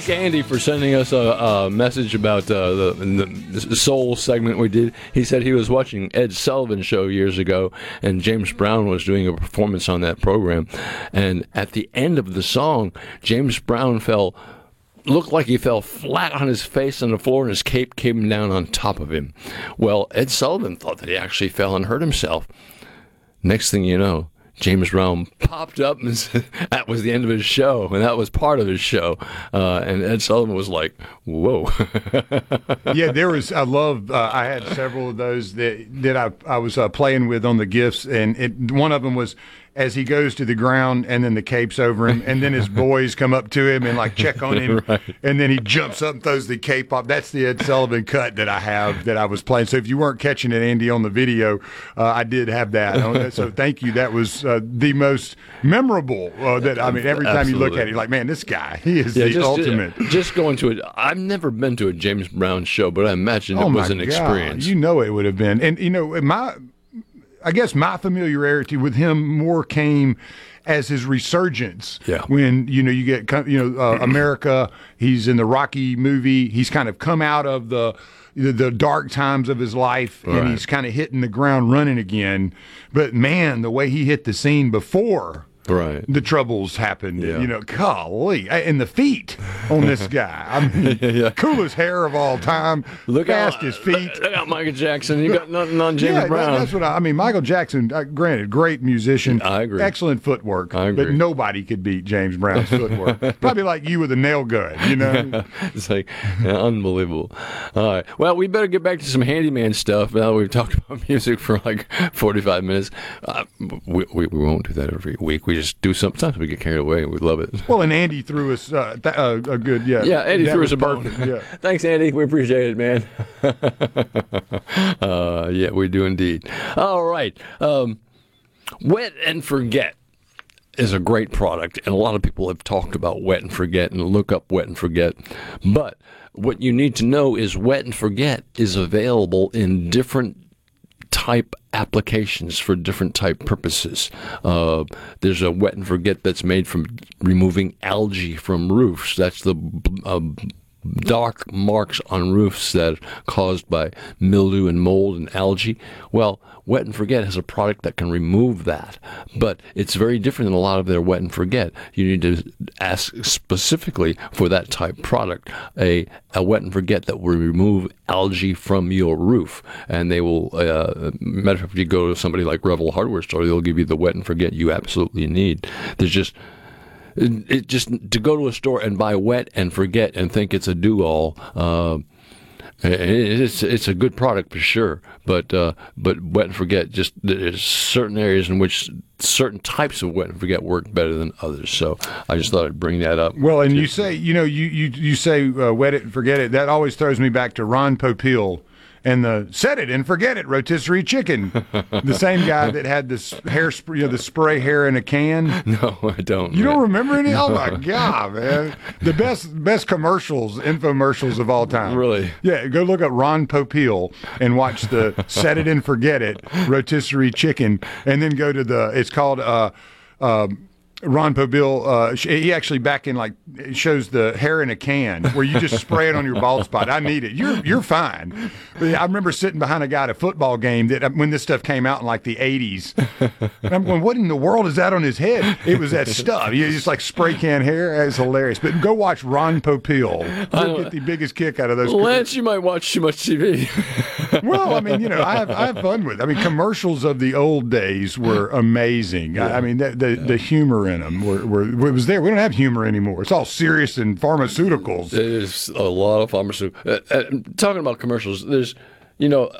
Thank Andy for sending us a, a message about uh, the, the, soul segment we did. He said he was watching Ed Sullivan show years ago, and James Brown was doing a performance on that program. And at the end of the song, James Brown fell looked like he fell flat on his face on the floor and his cape came down on top of him. Well, Ed Sullivan thought that he actually fell and hurt himself. Next thing you know, James Brown popped up and <laughs> said that was the end of his show, and that was part of his show. Uh, and Ed Sullivan was like, "Whoa!" <laughs> yeah, there was. I love. Uh, I had several of those that that I I was uh, playing with on the gifts, and it, one of them was as he goes to the ground, and then the cape's over him, and then his <laughs> boys come up to him and like check on him, <laughs> Right. and then he jumps up and throws the cape off. That's the Ed Sullivan cut that I have that I was playing. So if you weren't catching it, Andy, on the video, uh, I did have that. so thank you. That was uh, the most memorable. Uh, that I mean, every time you look at it, you're like, man, this guy, he is Yeah, the just, ultimate. Just going to it. I've never been to a James Brown show, but I imagine it Oh was an God. experience. You know it would have been, and you know my, I guess my familiarity with him more came as his resurgence. Yeah. When you know you get you know uh, America, he's in the Rocky movie. He's kind of come out of the. The, the dark times of his life, Right. and he's kind of hitting the ground running again. But man, the way he hit the scene before right. the troubles happened, Yeah. you know, golly, and the feet on this <laughs> guy. I mean, coolest hair of all time, Look out- his feet. Look out, Michael Jackson. You got nothing on James yeah, Brown. that's what I, I mean. Michael Jackson, uh, granted, great musician. I agree. Excellent footwork. I agree. But nobody could beat James Brown's footwork. <laughs> Probably like you with a nail gun, you know? <laughs> it's like yeah, unbelievable. All right. Well, we better get back to some handyman stuff. Now we've talked about music for like 45 minutes. Uh, we, we, we won't do that every week. We just do something. sometimes we get carried away and we love it. well, and Andy threw us uh, th- uh, a good, yeah. Yeah, Andy threw us a bone. Yeah. <laughs> Thanks, Andy. We appreciate it, man. <laughs> uh, yeah, we do indeed. All right. Um, Wet and Forget is a great product, and a lot of people have talked about Wet and Forget and look up Wet and Forget. But what you need to know is Wet and Forget is available in different type applications for different type purposes. Uh, there's a wet and forget that's made from removing algae from roofs. That's the uh, dark marks on roofs that are caused by mildew and mold and algae. Well, Wet and Forget has a product that can remove that, but it's very different than a lot of their Wet and Forget. You need to ask specifically for that type product a, a Wet and Forget that will remove algae from your roof, and they will. Uh, matter of fact, if you go to somebody like Revell Hardware Store, they'll give you the Wet and Forget you absolutely need. There's just it, just to go to a store and buy wet and forget and think it's a do all. Uh, it's it's a good product for sure, but uh, but wet and forget just there's certain areas in which certain types of wet and forget work better than others. So I just thought I'd bring that up. Well, and you say, you know, you you you say uh, wet it and forget it. That always throws me back to Ron Popeil and the set it and forget it rotisserie chicken. the same guy that had this hairspray, you know, the spray hair in a can. <laughs> No, I don't. You don't remember any? Oh my god, man! The best best commercials, infomercials of all time. Really? Yeah. Go look at Ron Popeil and watch the <laughs> set it and forget it rotisserie chicken, and then go to the. It's called. Uh, um, Ron Popeil, uh, he actually back in like shows the hair in a can where you just spray it on your bald spot. I need it. You're you're fine. I remember sitting behind a guy at a football game that uh, when this stuff came out in like the '80s, and I'm going, what in the world is that on his head? It was that stuff. You just like spray can hair. It's hilarious. But go watch Ron Popeil. You'll get the biggest kick out of those. Lance, you might watch too much TV. <laughs> well, I mean, you know, I have, I have fun with. It. I mean, commercials of the old days were amazing. I, I mean, the the, the humor in them were, were it was there. We don't have humor anymore. It's all serious and pharmaceuticals. There's a lot of pharmaceutical. Uh, uh, talking about commercials, there's, you know,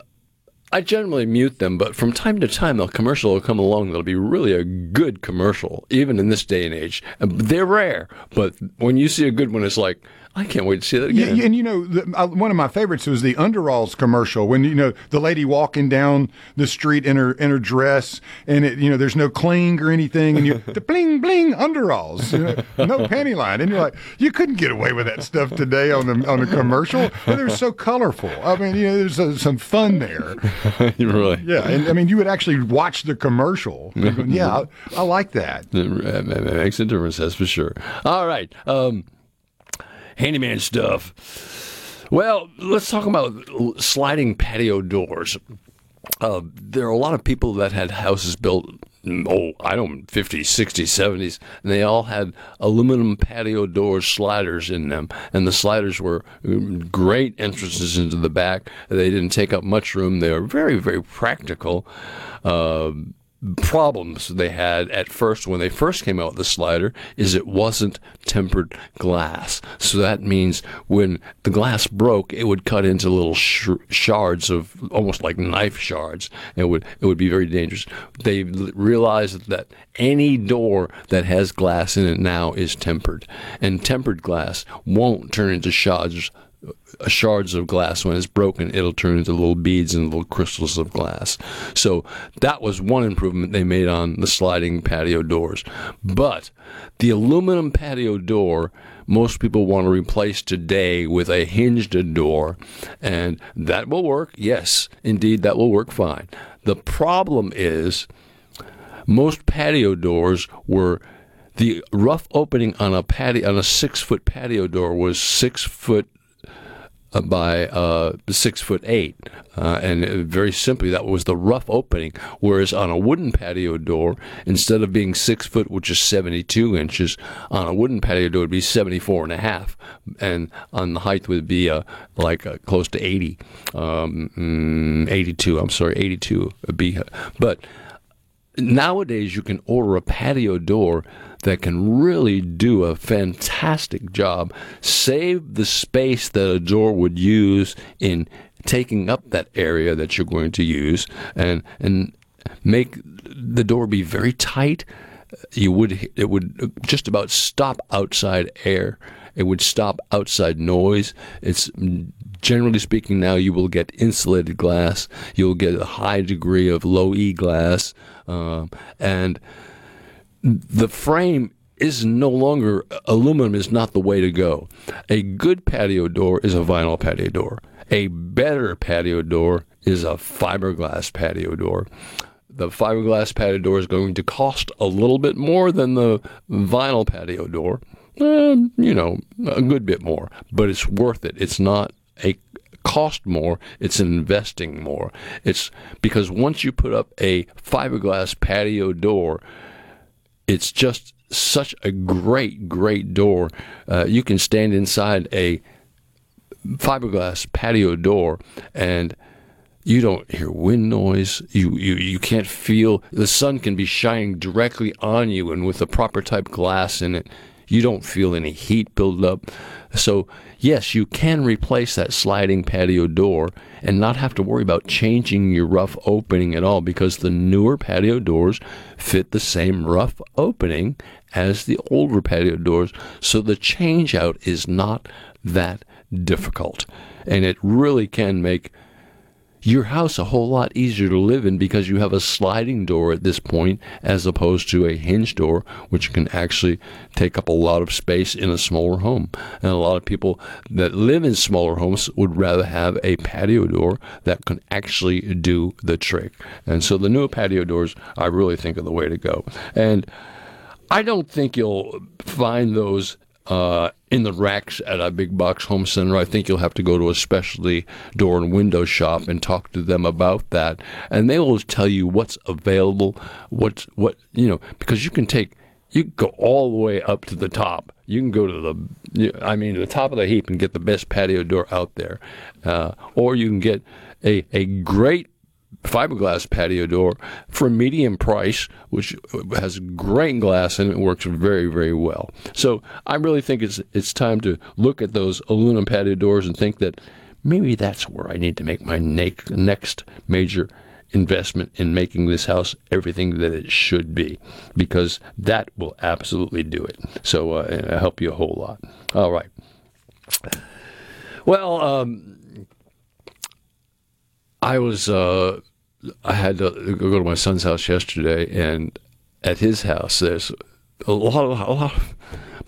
I generally mute them, but from time to time, a commercial will come along that'll be really a good commercial, even in this day and age. They're rare, but when you see a good one, it's like, I can't wait to see that again. yeah, and you know, the, uh, one of my favorites was the underalls commercial when you know the lady walking down the street in her in her dress, and it you know there's no cling or anything, and you <laughs> the bling bling underalls, you know, no <laughs> panty line, and you're like, you couldn't get away with that stuff today on the on a commercial. But they're so colorful. I mean, you know, there's uh, some fun there. <laughs> really? Yeah, and I mean, you would actually watch the commercial. Yeah, I, I like that. It, it makes a difference, that's for sure. All right. Um, handyman stuff. Well, let's talk about sliding patio doors. Uh, there are a lot of people that had houses built oh, I don't 50s, 60s, 70s, and they all had aluminum patio door sliders in them, and the sliders were um, great entrances into the back. They didn't take up much room. They were very, very practical. Uh, problems they had at first when they first came out with the slider is it wasn't tempered glass. So that means when the glass broke, it would cut into little sh- shards of almost like knife shards. It would it would be very dangerous. They realized that any door that has glass in it now is tempered, and tempered glass won't turn into shards shards of glass. When it's broken it'll turn into little beads and little crystals of glass. So that was one improvement they made on the sliding patio doors. But the aluminum patio door most people want to replace today with a hinged door and that will work. Yes indeed that will work fine. The problem is most patio doors were the rough opening on a patio on a six foot patio door was six foot uh, by uh, six foot eight, uh, and uh, very simply that was the rough opening. Whereas on a wooden patio door, instead of being six foot, which is seventy two inches, on a wooden patio door would be seventy four and a half, and on the height would be uh, like uh, close to eighty, um, mm, eighty two. I'm sorry, eighty two. Be, but nowadays you can order a patio door that can really do a fantastic job, save the space that a door would use in taking up that area that you're going to use, and and make the door be very tight. You would it would just about stop outside air. It would stop outside noise. It's generally speaking now you will get insulated glass. You'll get a high degree of low E glass, uh, and the frame is no longer aluminum is not the way to go. A good patio door is a vinyl patio door. A better patio door is a fiberglass patio door. The fiberglass patio door is going to cost a little bit more than the vinyl patio door. Uh, you know, a good bit more, but it's worth it. It's not a cost more, it's investing more. It's because once you put up a fiberglass patio door, it's just such a great, great door. Uh, you can stand inside a fiberglass patio door and you don't hear wind noise. You, you you can't feel the sun can be shining directly on you, and with the proper type glass in it, you don't feel any heat build up. So yes, you can replace that sliding patio door and not have to worry about changing your rough opening at all because the newer patio doors fit the same rough opening as the older patio doors. So the change out is not that difficult. And it really can make your house a whole lot easier to live in because you have a sliding door at this point as opposed to a hinge door, which can actually take up a lot of space in a smaller home. And a lot of people that live in smaller homes would rather have a patio door that can actually do the trick. And so the new patio doors, I really think, are the way to go. And I don't think you'll find those uh, in the racks at a big box home center. I think you'll have to go to a specialty door and window shop and talk to them about that, and they will tell you what's available, what's what you know, because you can take. You can go all the way up to the top. You can go to the, I mean, the top of the heap and get the best patio door out there, uh, or you can get a a great fiberglass patio door for a medium price, which has great glass and it works very, very well. So I really think it's it's time to look at those aluminum patio doors and think that maybe that's where I need to make my next major investment in making this house everything that it should be because that will absolutely do it. So uh, I help you a whole lot. All right. Well, um, I was uh, I had to go to my son's house yesterday, and at his house, there's a lot of a lot of,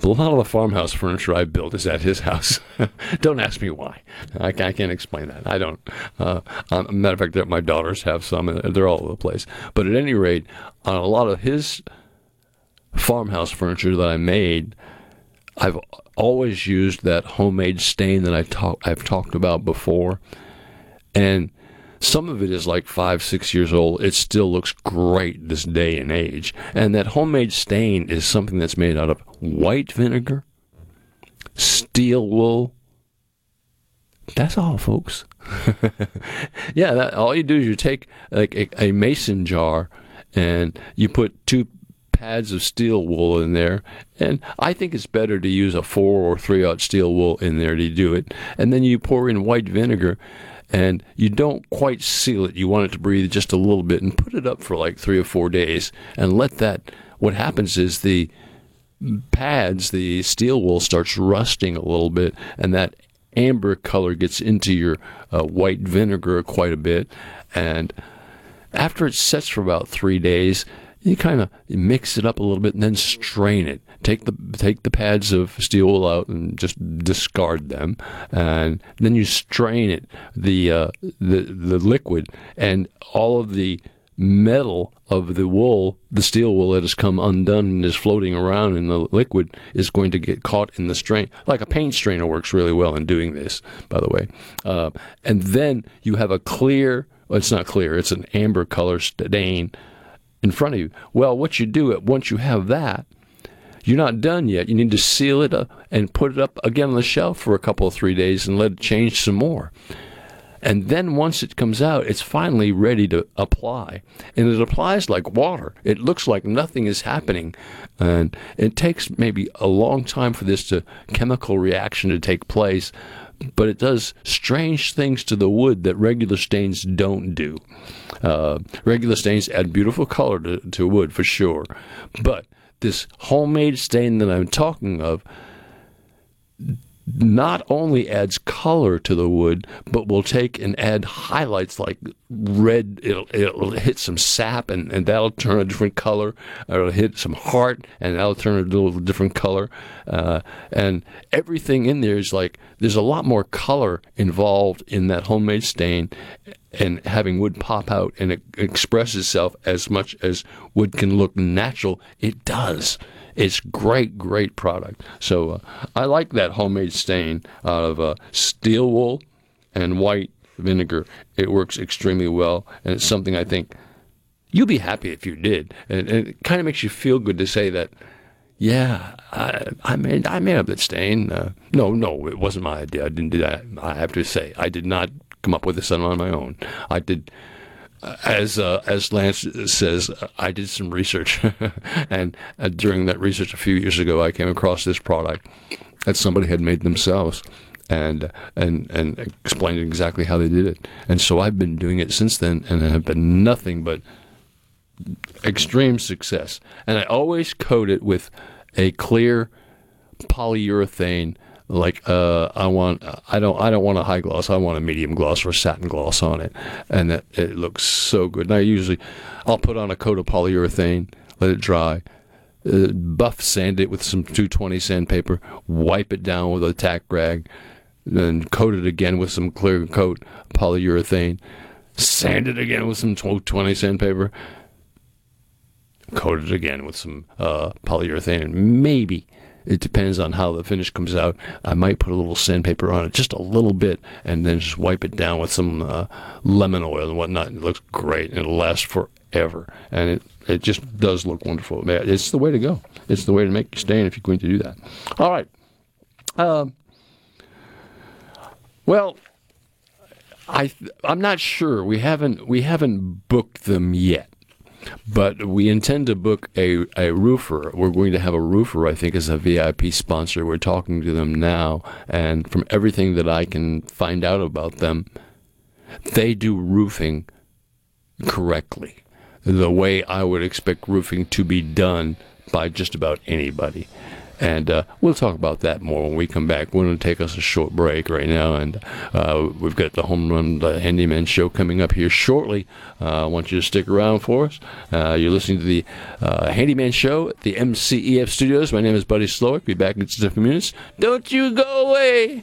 a lot of the farmhouse furniture I built is at his house. <laughs> don't ask me why. I, I, can't explain that. I don't. Uh, um, matter of fact, my daughters have some, and they're all over the place. But at any rate, on a lot of his farmhouse furniture that I made, I've always used that homemade stain that I talk, I've talked about before, and some of it is like five, six years old. It still looks great this day and age. And that homemade stain is something that's made out of white vinegar, steel wool. That's all, folks. <laughs> yeah, that, all you do is you take like a, a mason jar and you put two pads of steel wool in there. And I think it's better to use a four or three aught steel wool in there to do it. And then you pour in white vinegar and you don't quite seal it. You want it to breathe just a little bit and put it up for like three or four days and let that. What happens is the pads, the steel wool starts rusting a little bit, and that amber color gets into your uh, white vinegar quite a bit. And after it sets for about three days, you kind of mix it up a little bit and then strain it. Take the take the pads of steel wool out and just discard them, and then you strain it the uh, the the liquid and all of the metal of the wool, the steel wool that has come undone and is floating around in the liquid, is going to get caught in the strain. Like a paint strainer works really well in doing this, by the way. Uh, and then you have a clear. Well, it's not clear. It's an amber color stain in front of you. Well, what you do once you have that, you're not done yet. You need to seal it up and put it up again on the shelf for a couple of three days and let it change some more. And then once it comes out, it's finally ready to apply. And it applies like water. It looks like nothing is happening. And it takes maybe a long time for this to chemical reaction to take place, but it does strange things to the wood that regular stains don't do. Uh, regular stains add beautiful color to, to wood for sure. But this homemade stain that I'm talking of not only adds color to the wood, but will take and add highlights like red. It'll, it'll hit some sap, and, and that'll turn a different color. It'll hit some heart, and that'll turn a little different color. Uh, and everything in there is like there's a lot more color involved in that homemade stain, and having wood pop out and express itself as much as wood can look natural. It does. It's great, great product. So uh, I like that homemade stain out of uh, steel wool and white vinegar. It works extremely well, and it's something I think you'll be happy if you did. And, and it kind of makes you feel good to say that. Yeah, I, I made I made up that stain. Uh, no, no, it wasn't my idea. I didn't do that. I have to say, I did not come up with this on my own. I did as uh, as Lance says, I did some research, <laughs> and uh, during that research a few years ago, I came across this product that somebody had made themselves, and and and explained exactly how they did it. And so I've been doing it since then, and have been nothing but extreme success. And I always coat it with a clear polyurethane like uh, I want I don't I don't want a high gloss. I want a medium gloss or a satin gloss on it, and that it looks so good. And I usually I'll put on a coat of polyurethane, let it dry, uh, buff sand it with some 220 sandpaper, wipe it down with a tack rag, then coat it again with some clear coat polyurethane, sand it again with some 220 sandpaper, coat it again with some uh, polyurethane, and maybe it depends on how the finish comes out. I might put a little sandpaper on it, just a little bit, and then just wipe it down with some uh, lemon oil and whatnot. It looks great, and it'll last forever. And it, it just does look wonderful. It's the way to go. It's the way to make you stain if you're going to do that. All right. Um, well, I I'm not sure. We haven't we haven't booked them yet. But we intend to book a, a roofer. We're going to have a roofer, I think, as a VIP sponsor. We're talking to them now. And from everything that I can find out about them, they do roofing correctly, the way I would expect roofing to be done by just about anybody. And uh, we'll talk about that more when we come back. We're going to take us a short break right now, and uh, we've got the Home Run the Handyman show coming up here shortly. Uh, I want you to stick around for us. Uh, you're listening to the uh, Handyman show at the MCEF studios. My name is Buddy Slowick. Be back in just a few minutes. Don't you go away.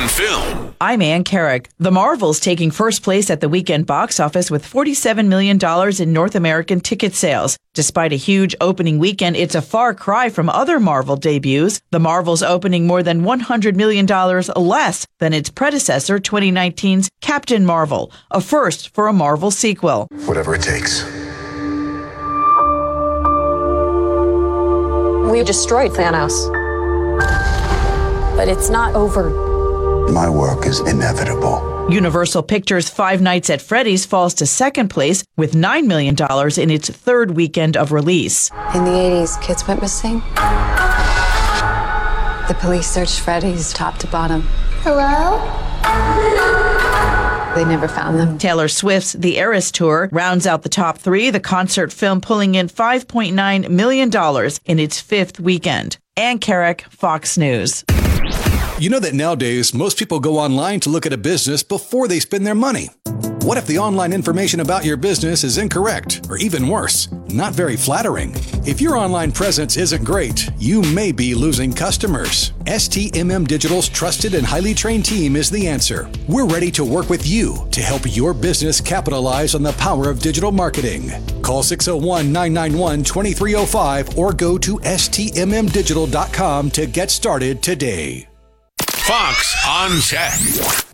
On film. I'm Ann Carrick. The Marvels taking first place at the weekend box office with $47 million in North American ticket sales. Despite a huge opening weekend, it's a far cry from other Marvel debuts. The Marvels opening more than $100 million less than its predecessor, 2019's Captain Marvel, a first for a Marvel sequel. Whatever it takes. We destroyed Thanos. But it's not over. My work is inevitable. Universal Pictures' Five Nights at Freddy's falls to second place with $9 million in its third weekend of release. In the 80s, kids went missing. The police searched Freddy's top to bottom. Hello? They never found them. Taylor Swift's The Eras Tour rounds out the top three, the concert film pulling in $5.9 million in its fifth weekend. Ann Carrick, Fox News. You know that nowadays most people go online to look at a business before they spend their money. What if the online information about your business is incorrect, or even worse, not very flattering? If your online presence isn't great, you may be losing customers. STMM Digital's trusted and highly trained team is the answer. We're ready to work with you to help your business capitalize on the power of digital marketing. Call 601 991 2305 or go to STMMDigital.com to get started today. Fox on Tech.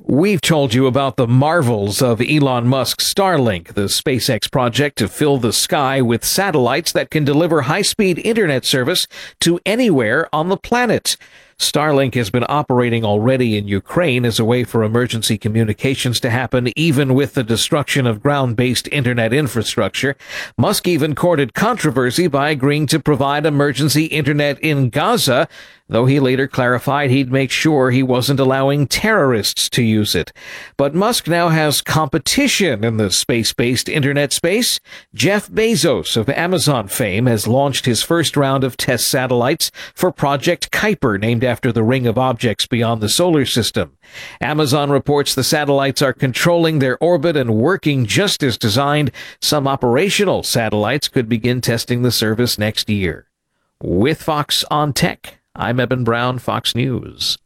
We've told you about the marvels of Elon Musk's Starlink, the SpaceX project to fill the sky with satellites that can deliver high speed internet service to anywhere on the planet. Starlink has been operating already in Ukraine as a way for emergency communications to happen, even with the destruction of ground based internet infrastructure. Musk even courted controversy by agreeing to provide emergency internet in Gaza, though he later clarified he'd make sure he wasn't allowing terrorists to use it. But Musk now has competition in the space based internet space. Jeff Bezos of Amazon fame has launched his first round of test satellites for Project Kuiper, named after the ring of objects beyond the solar system. Amazon reports the satellites are controlling their orbit and working just as designed. Some operational satellites could begin testing the service next year. With Fox on Tech, I'm Eben Brown, Fox News.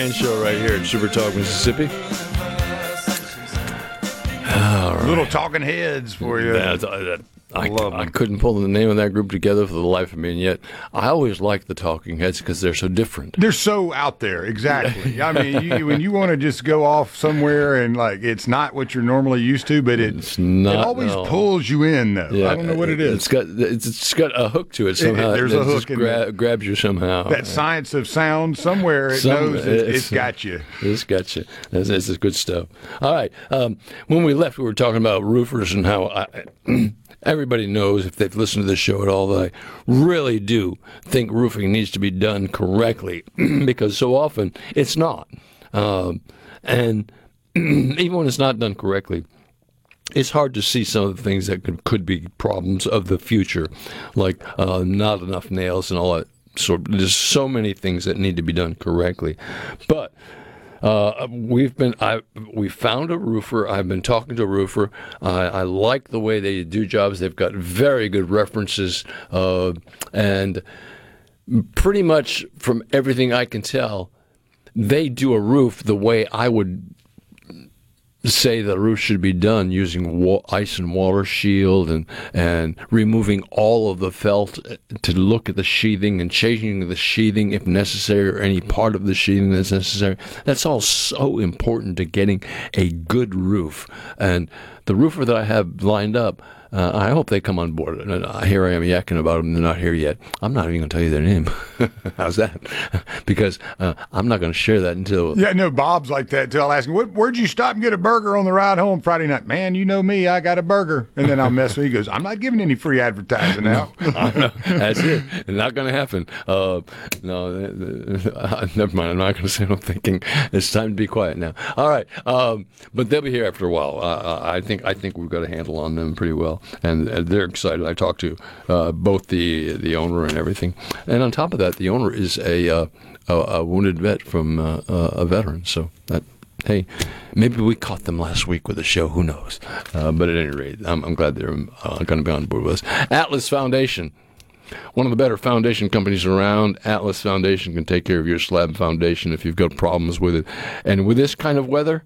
Back in Handyman Show right here at Super Talk, Mississippi. All right. Little talking heads for you. That's, uh, that- I, love I couldn't pull the name of that group together for the life of me, and yet I always like the Talking Heads because they're so different. They're so out there, exactly. I mean, you, when you want to just go off somewhere and like it's not what you're normally used to, but it, It's not, it always no. pulls you in. Though I don't know what it is. It's got it's, it's got a hook to it somehow. there's It a hook gra- grabs you somehow. that science of sound somewhere it Some- knows it's, it's got you. It's got you. This, this is good stuff. All right. Um, when we left, we were talking about roofers and how I, everybody knows if they've listened to this show at all that I really do think roofing needs to be done correctly <clears throat> because so often it's not. Um, and <clears throat> even when it's not done correctly, it's hard to see some of the things that could, could be problems of the future, like uh, not enough nails and all that. So there's so many things that need to be done correctly, but uh, we've been I we found a roofer. I've been talking to a roofer. I I like the way they do jobs. They've got very good references, uh, and pretty much from everything I can tell, they do a roof the way I would say the roof should be done using wa- ice and water shield and and removing all of the felt uh, to look at the sheathing and changing the sheathing if necessary or any part of the sheathing that's necessary. That's all so important to getting a good roof. And the roofer that I have lined up. Uh, I hope they come on board. Uh, here I am yakking about them. They're not here yet. I'm not even going to tell you their name. <laughs> How's that? <laughs> because uh, I'm not going to share that until Yeah, no, Bob's like that too. I'll ask him, "What- where'd you stop and get a burger on the ride home Friday night? Man, you know me, I got a burger. And then I'll mess with He goes, I'm not giving any free advertising out. <laughs> That's it. Not going to happen. Uh, no, uh, never mind. I'm not going to say what I'm thinking. It's time to be quiet now. All right, um, but they'll be here after a while. Uh, I think I think we've got a handle on them pretty well, and they're excited. I talked to uh, both the the owner and everything, and on top of that, the owner is a uh, a, a wounded vet from uh, uh, a veteran. So that hey, maybe we caught them last week with a show. Who knows? Uh, but at any rate, I'm, I'm glad they're uh, going to be on board with us. Atlas Foundation. One of the better foundation companies around, Atlas Foundation can take care of your slab foundation if you've got problems with it. And with this kind of weather,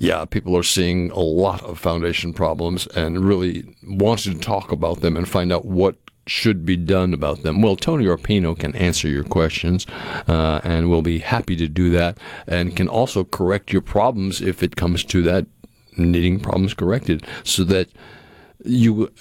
yeah, people are seeing a lot of foundation problems and really wanting to talk about them and find out what should be done about them. Well, Tony Arpino can answer your questions uh, and will be happy to do that and can also correct your problems if it comes to that needing problems corrected so that you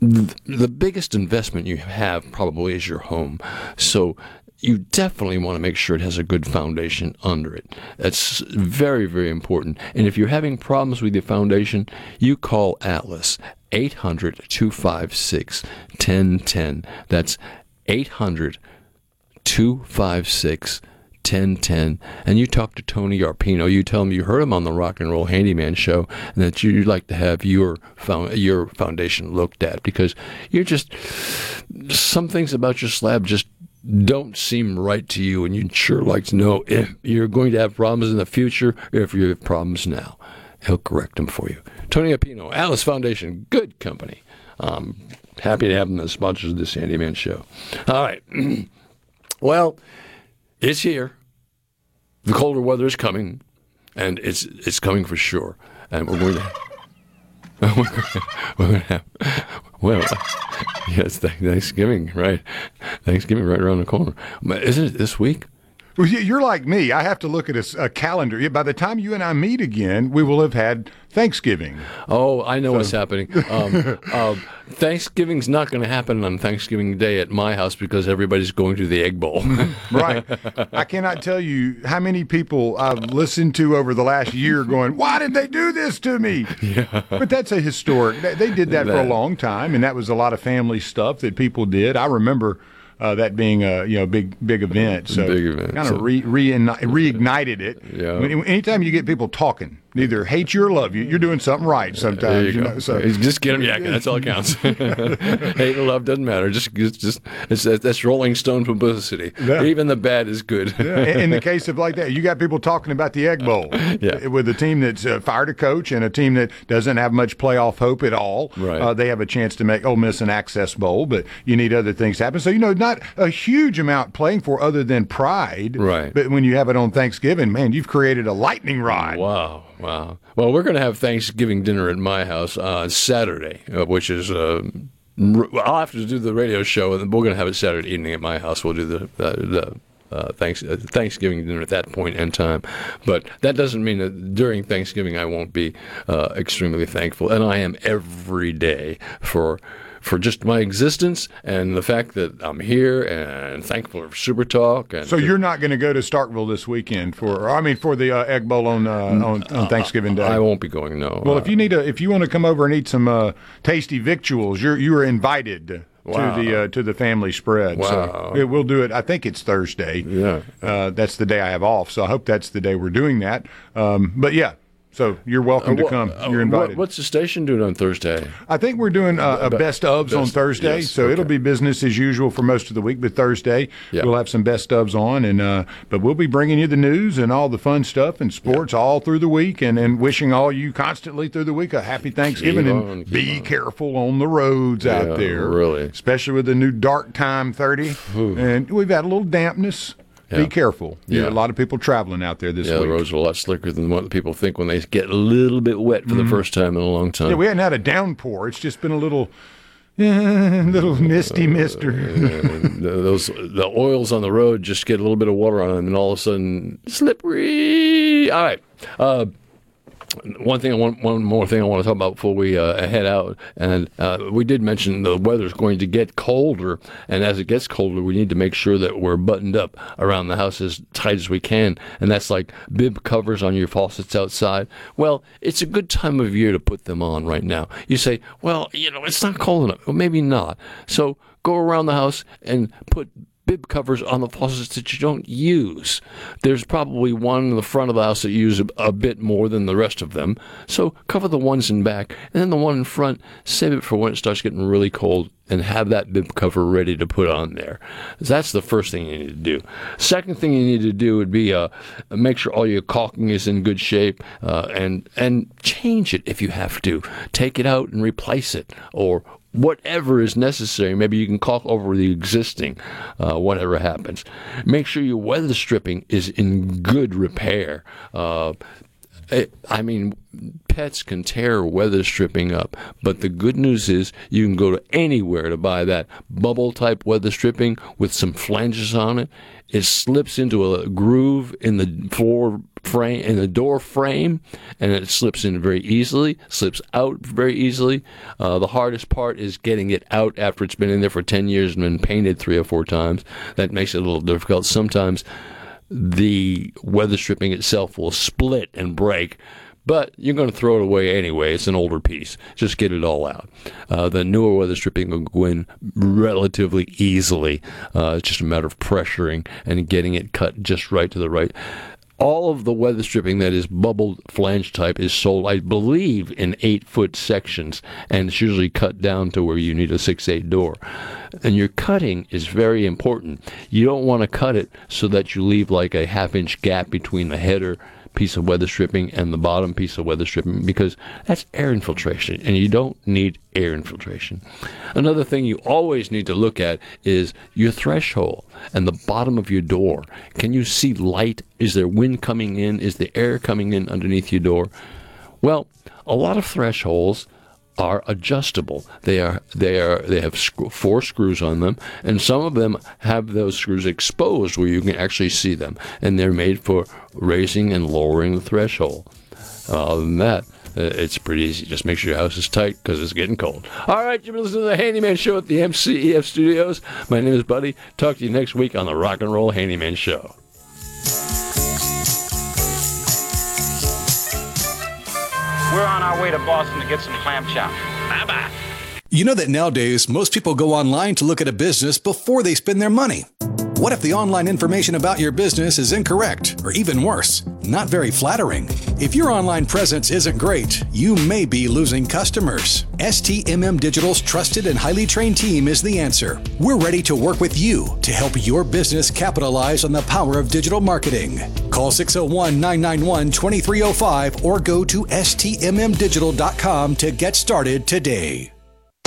the biggest investment you have probably is your home. So you definitely want to make sure it has a good foundation under it. That's very, very important. And if you're having problems with your foundation, you call Atlas 800 256 1010. That's 800 256 1010 and you talk to Tony Arpino you tell him you heard him on the Rock and Roll Handyman show and that you'd like to have your your foundation looked at because you're just some things about your slab just don't seem right to you and you'd sure like to know if you're going to have problems in the future or if you have problems now. He'll correct them for you. Tony Arpino Atlas Foundation good company. Um, happy to have them as sponsors of this Handyman show. All right. <clears throat> Well it's here. The colder weather is coming, and it's it's coming for sure. And we're going to <laughs> we're going to have well, <laughs> yes, Thanksgiving, right? Thanksgiving right around the corner. Isn't it this week? Well, you- you're like me. I have to look at a calendar. By the time you and I meet again, we will have had Thanksgiving. Oh, I know what's happening. <laughs> Um, um, Thanksgiving's not going to happen on Thanksgiving Day at my house because everybody's going to the Egg Bowl. <laughs> right. I cannot tell you how many people I've listened to over the last year <laughs> going, why did they do this to me? Yeah. But that's a historic, they, they did that, for a long time, and that was a lot of family stuff that people did. I remember. Uh, that being a you know big big event, so Big event, kind so- of re, reigni- reignited it. Yeah. When- anytime you get people talking, neither hate you or love you, you're doing something right. Sometimes There you go. know, so just get them yakking. That's all it counts. <laughs> Hate or love doesn't matter. Just, just, just it's that's Rolling Stone publicity. Yeah. Even the bad is good. Yeah, in in the case of like that, you got people talking about the Egg Bowl. <laughs> Yeah. With a team that's uh, fired a coach and a team that doesn't have much playoff hope at all. Right. Uh, they have a chance to make Ole Miss an access bowl, but you need other things to happen. So, you know, not a huge amount playing for other than pride. Right. But when you have it on Thanksgiving, man, you've created a lightning rod. Wow. Wow. Well, we're going to have Thanksgiving dinner at my house on Saturday, uh, which is. Uh, I'll have to do the radio show, and we're going to have it Saturday evening at my house. We'll do the uh, the uh, uh, Thanksgiving dinner at that point in time. But that doesn't mean that during Thanksgiving I won't be uh, extremely thankful, and I am every day for for just my existence and the fact that I'm here and thankful for Super Talk. And So you're not going to go to Starkville this weekend for, I mean, for the uh, Egg Bowl on, uh, on on Thanksgiving Day. I won't be going. No. Well, if you need a, if you want to come over and eat some uh, tasty victuals, you're you are invited Wow. to the uh, to the family spread. Wow. So it, we'll do it. I think it's Thursday. Yeah, uh, that's the day I have off. So I hope that's the day we're doing that. Um, but yeah, so you're welcome Uh, to come. uh, You're invited. what's the station doing on Thursday? I think we're doing uh, a best ofs on Thursday, yes, so it'll be business as usual for most of the week. But Thursday we'll have some best ofs on, and uh, but we'll be bringing you the news and all the fun stuff and sports all through the week, and, and wishing all you constantly through the week a happy Thanksgiving and on, keep be careful on the roads Yeah, out there, really. especially with the new dark time thirty, and we've had a little dampness. Yeah. Be careful. You know, a lot of people traveling out there this yeah, week. the roads are a lot slicker than what people think when they get a little bit wet for the Mhm. first time in a long time. Yeah, we hadn't had a downpour. It's just been a little, <laughs> little misty mister. And those the oils on the road just get a little bit of water on them, and all of a sudden slippery. All right. Uh, one thing, want, one more thing I want to talk about before we uh, head out, and uh, we did mention the weather's going to get colder, and as it gets colder, we need to make sure that we're buttoned up around the house as tight as we can, and that's like bib covers on your faucets outside. Well, it's a good time of year to put them on right now. You say, well, you know, it's not cold enough. Well, maybe not. So go around the house and put bib covers on the faucets that you don't use. There's probably one in the front of the house that you use a, a bit more than the rest of them. So cover the ones in back, and then the one in front, save it for when it starts getting really cold and have that bib cover ready to put on there. That's the first thing you need to do. Second thing you need to do would be uh, make sure all your caulking is in good shape uh, and and change it if you have to. Take it out and replace it or whatever is necessary. Maybe you can caulk over the existing, uh, whatever happens. Make sure your weather stripping is in good repair. Uh, I mean, pets can tear weather stripping up, but the good news is you can go to anywhere to buy that bubble type weather stripping with some flanges on it. It slips into a groove in the floor frame, in the door frame, and it slips in very easily, slips out very easily. Uh, the hardest part is getting it out after it's been in there for 10 years and been painted three or four times. That makes it a little difficult. Sometimes the weather stripping itself will split and break. But you're going to throw it away anyway. It's an older piece. Just get it all out. Uh, the newer weather stripping will go in relatively easily. Uh, it's just a matter of pressuring and getting it cut just right to the right. All of the weather stripping that is bubbled flange type is sold, I believe, in eight foot sections, and it's usually cut down to where you need a six eight door. And your cutting is very important. You don't want to cut it so that you leave like a half inch gap between the header piece of weather stripping and the bottom piece of weather stripping because that's air infiltration and you don't need air infiltration. Another thing you always need to look at is your threshold and the bottom of your door. Can you see light? Is there wind coming in? Is the air coming in underneath your door? Well, a lot of thresholds are adjustable. They are they are they have sc- four screws on them, and some of them have those screws exposed where you can actually see them, and they're made for raising and lowering the threshold. Other than that. Uh, it's pretty easy. Just make sure your house is tight because it's getting cold. All right, you've been listening to the Handyman Show at the MCEF Studios. My name is Buddy. Talk to you next week on the Rock and Roll Handyman Show. We're on our way to Boston to get some clam chowder. Bye bye. You know that nowadays, most people go online to look at a business before they spend their money. What if the online information about your business is incorrect, or even worse, not very flattering? If your online presence isn't great, you may be losing customers. STMM Digital's trusted and highly trained team is the answer. We're ready to work with you to help your business capitalize on the power of digital marketing. Call 601 991 2305 or go to stmmdigital.com to get started today.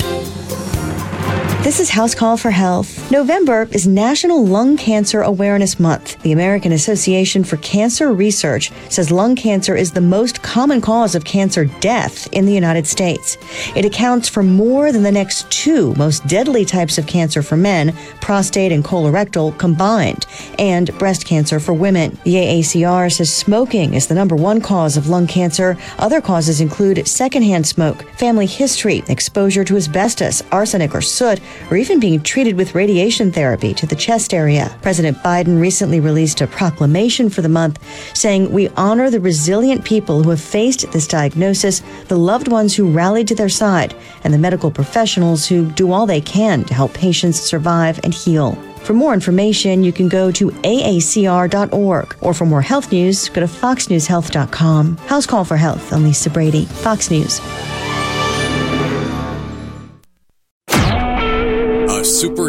Thank you. This is House Call for Health. November is National Lung Cancer Awareness Month. The American Association for Cancer Research says lung cancer is the most common cause of cancer death in the United States. It accounts for more than the next two most deadly types of cancer for men, prostate and colorectal combined, and breast cancer for women. The AACR says smoking is the number one cause of lung cancer. Other causes include secondhand smoke, family history, exposure to asbestos, arsenic, or soot, or even being treated with radiation therapy to the chest area. President Biden recently released a proclamation for the month saying, We honor the resilient people who have faced this diagnosis, the loved ones who rallied to their side, and the medical professionals who do all they can to help patients survive and heal. For more information, you can go to aacr.org, or for more health news, go to foxnewshealth.com. House Call for Health. I'm Lisa Brady, Fox News.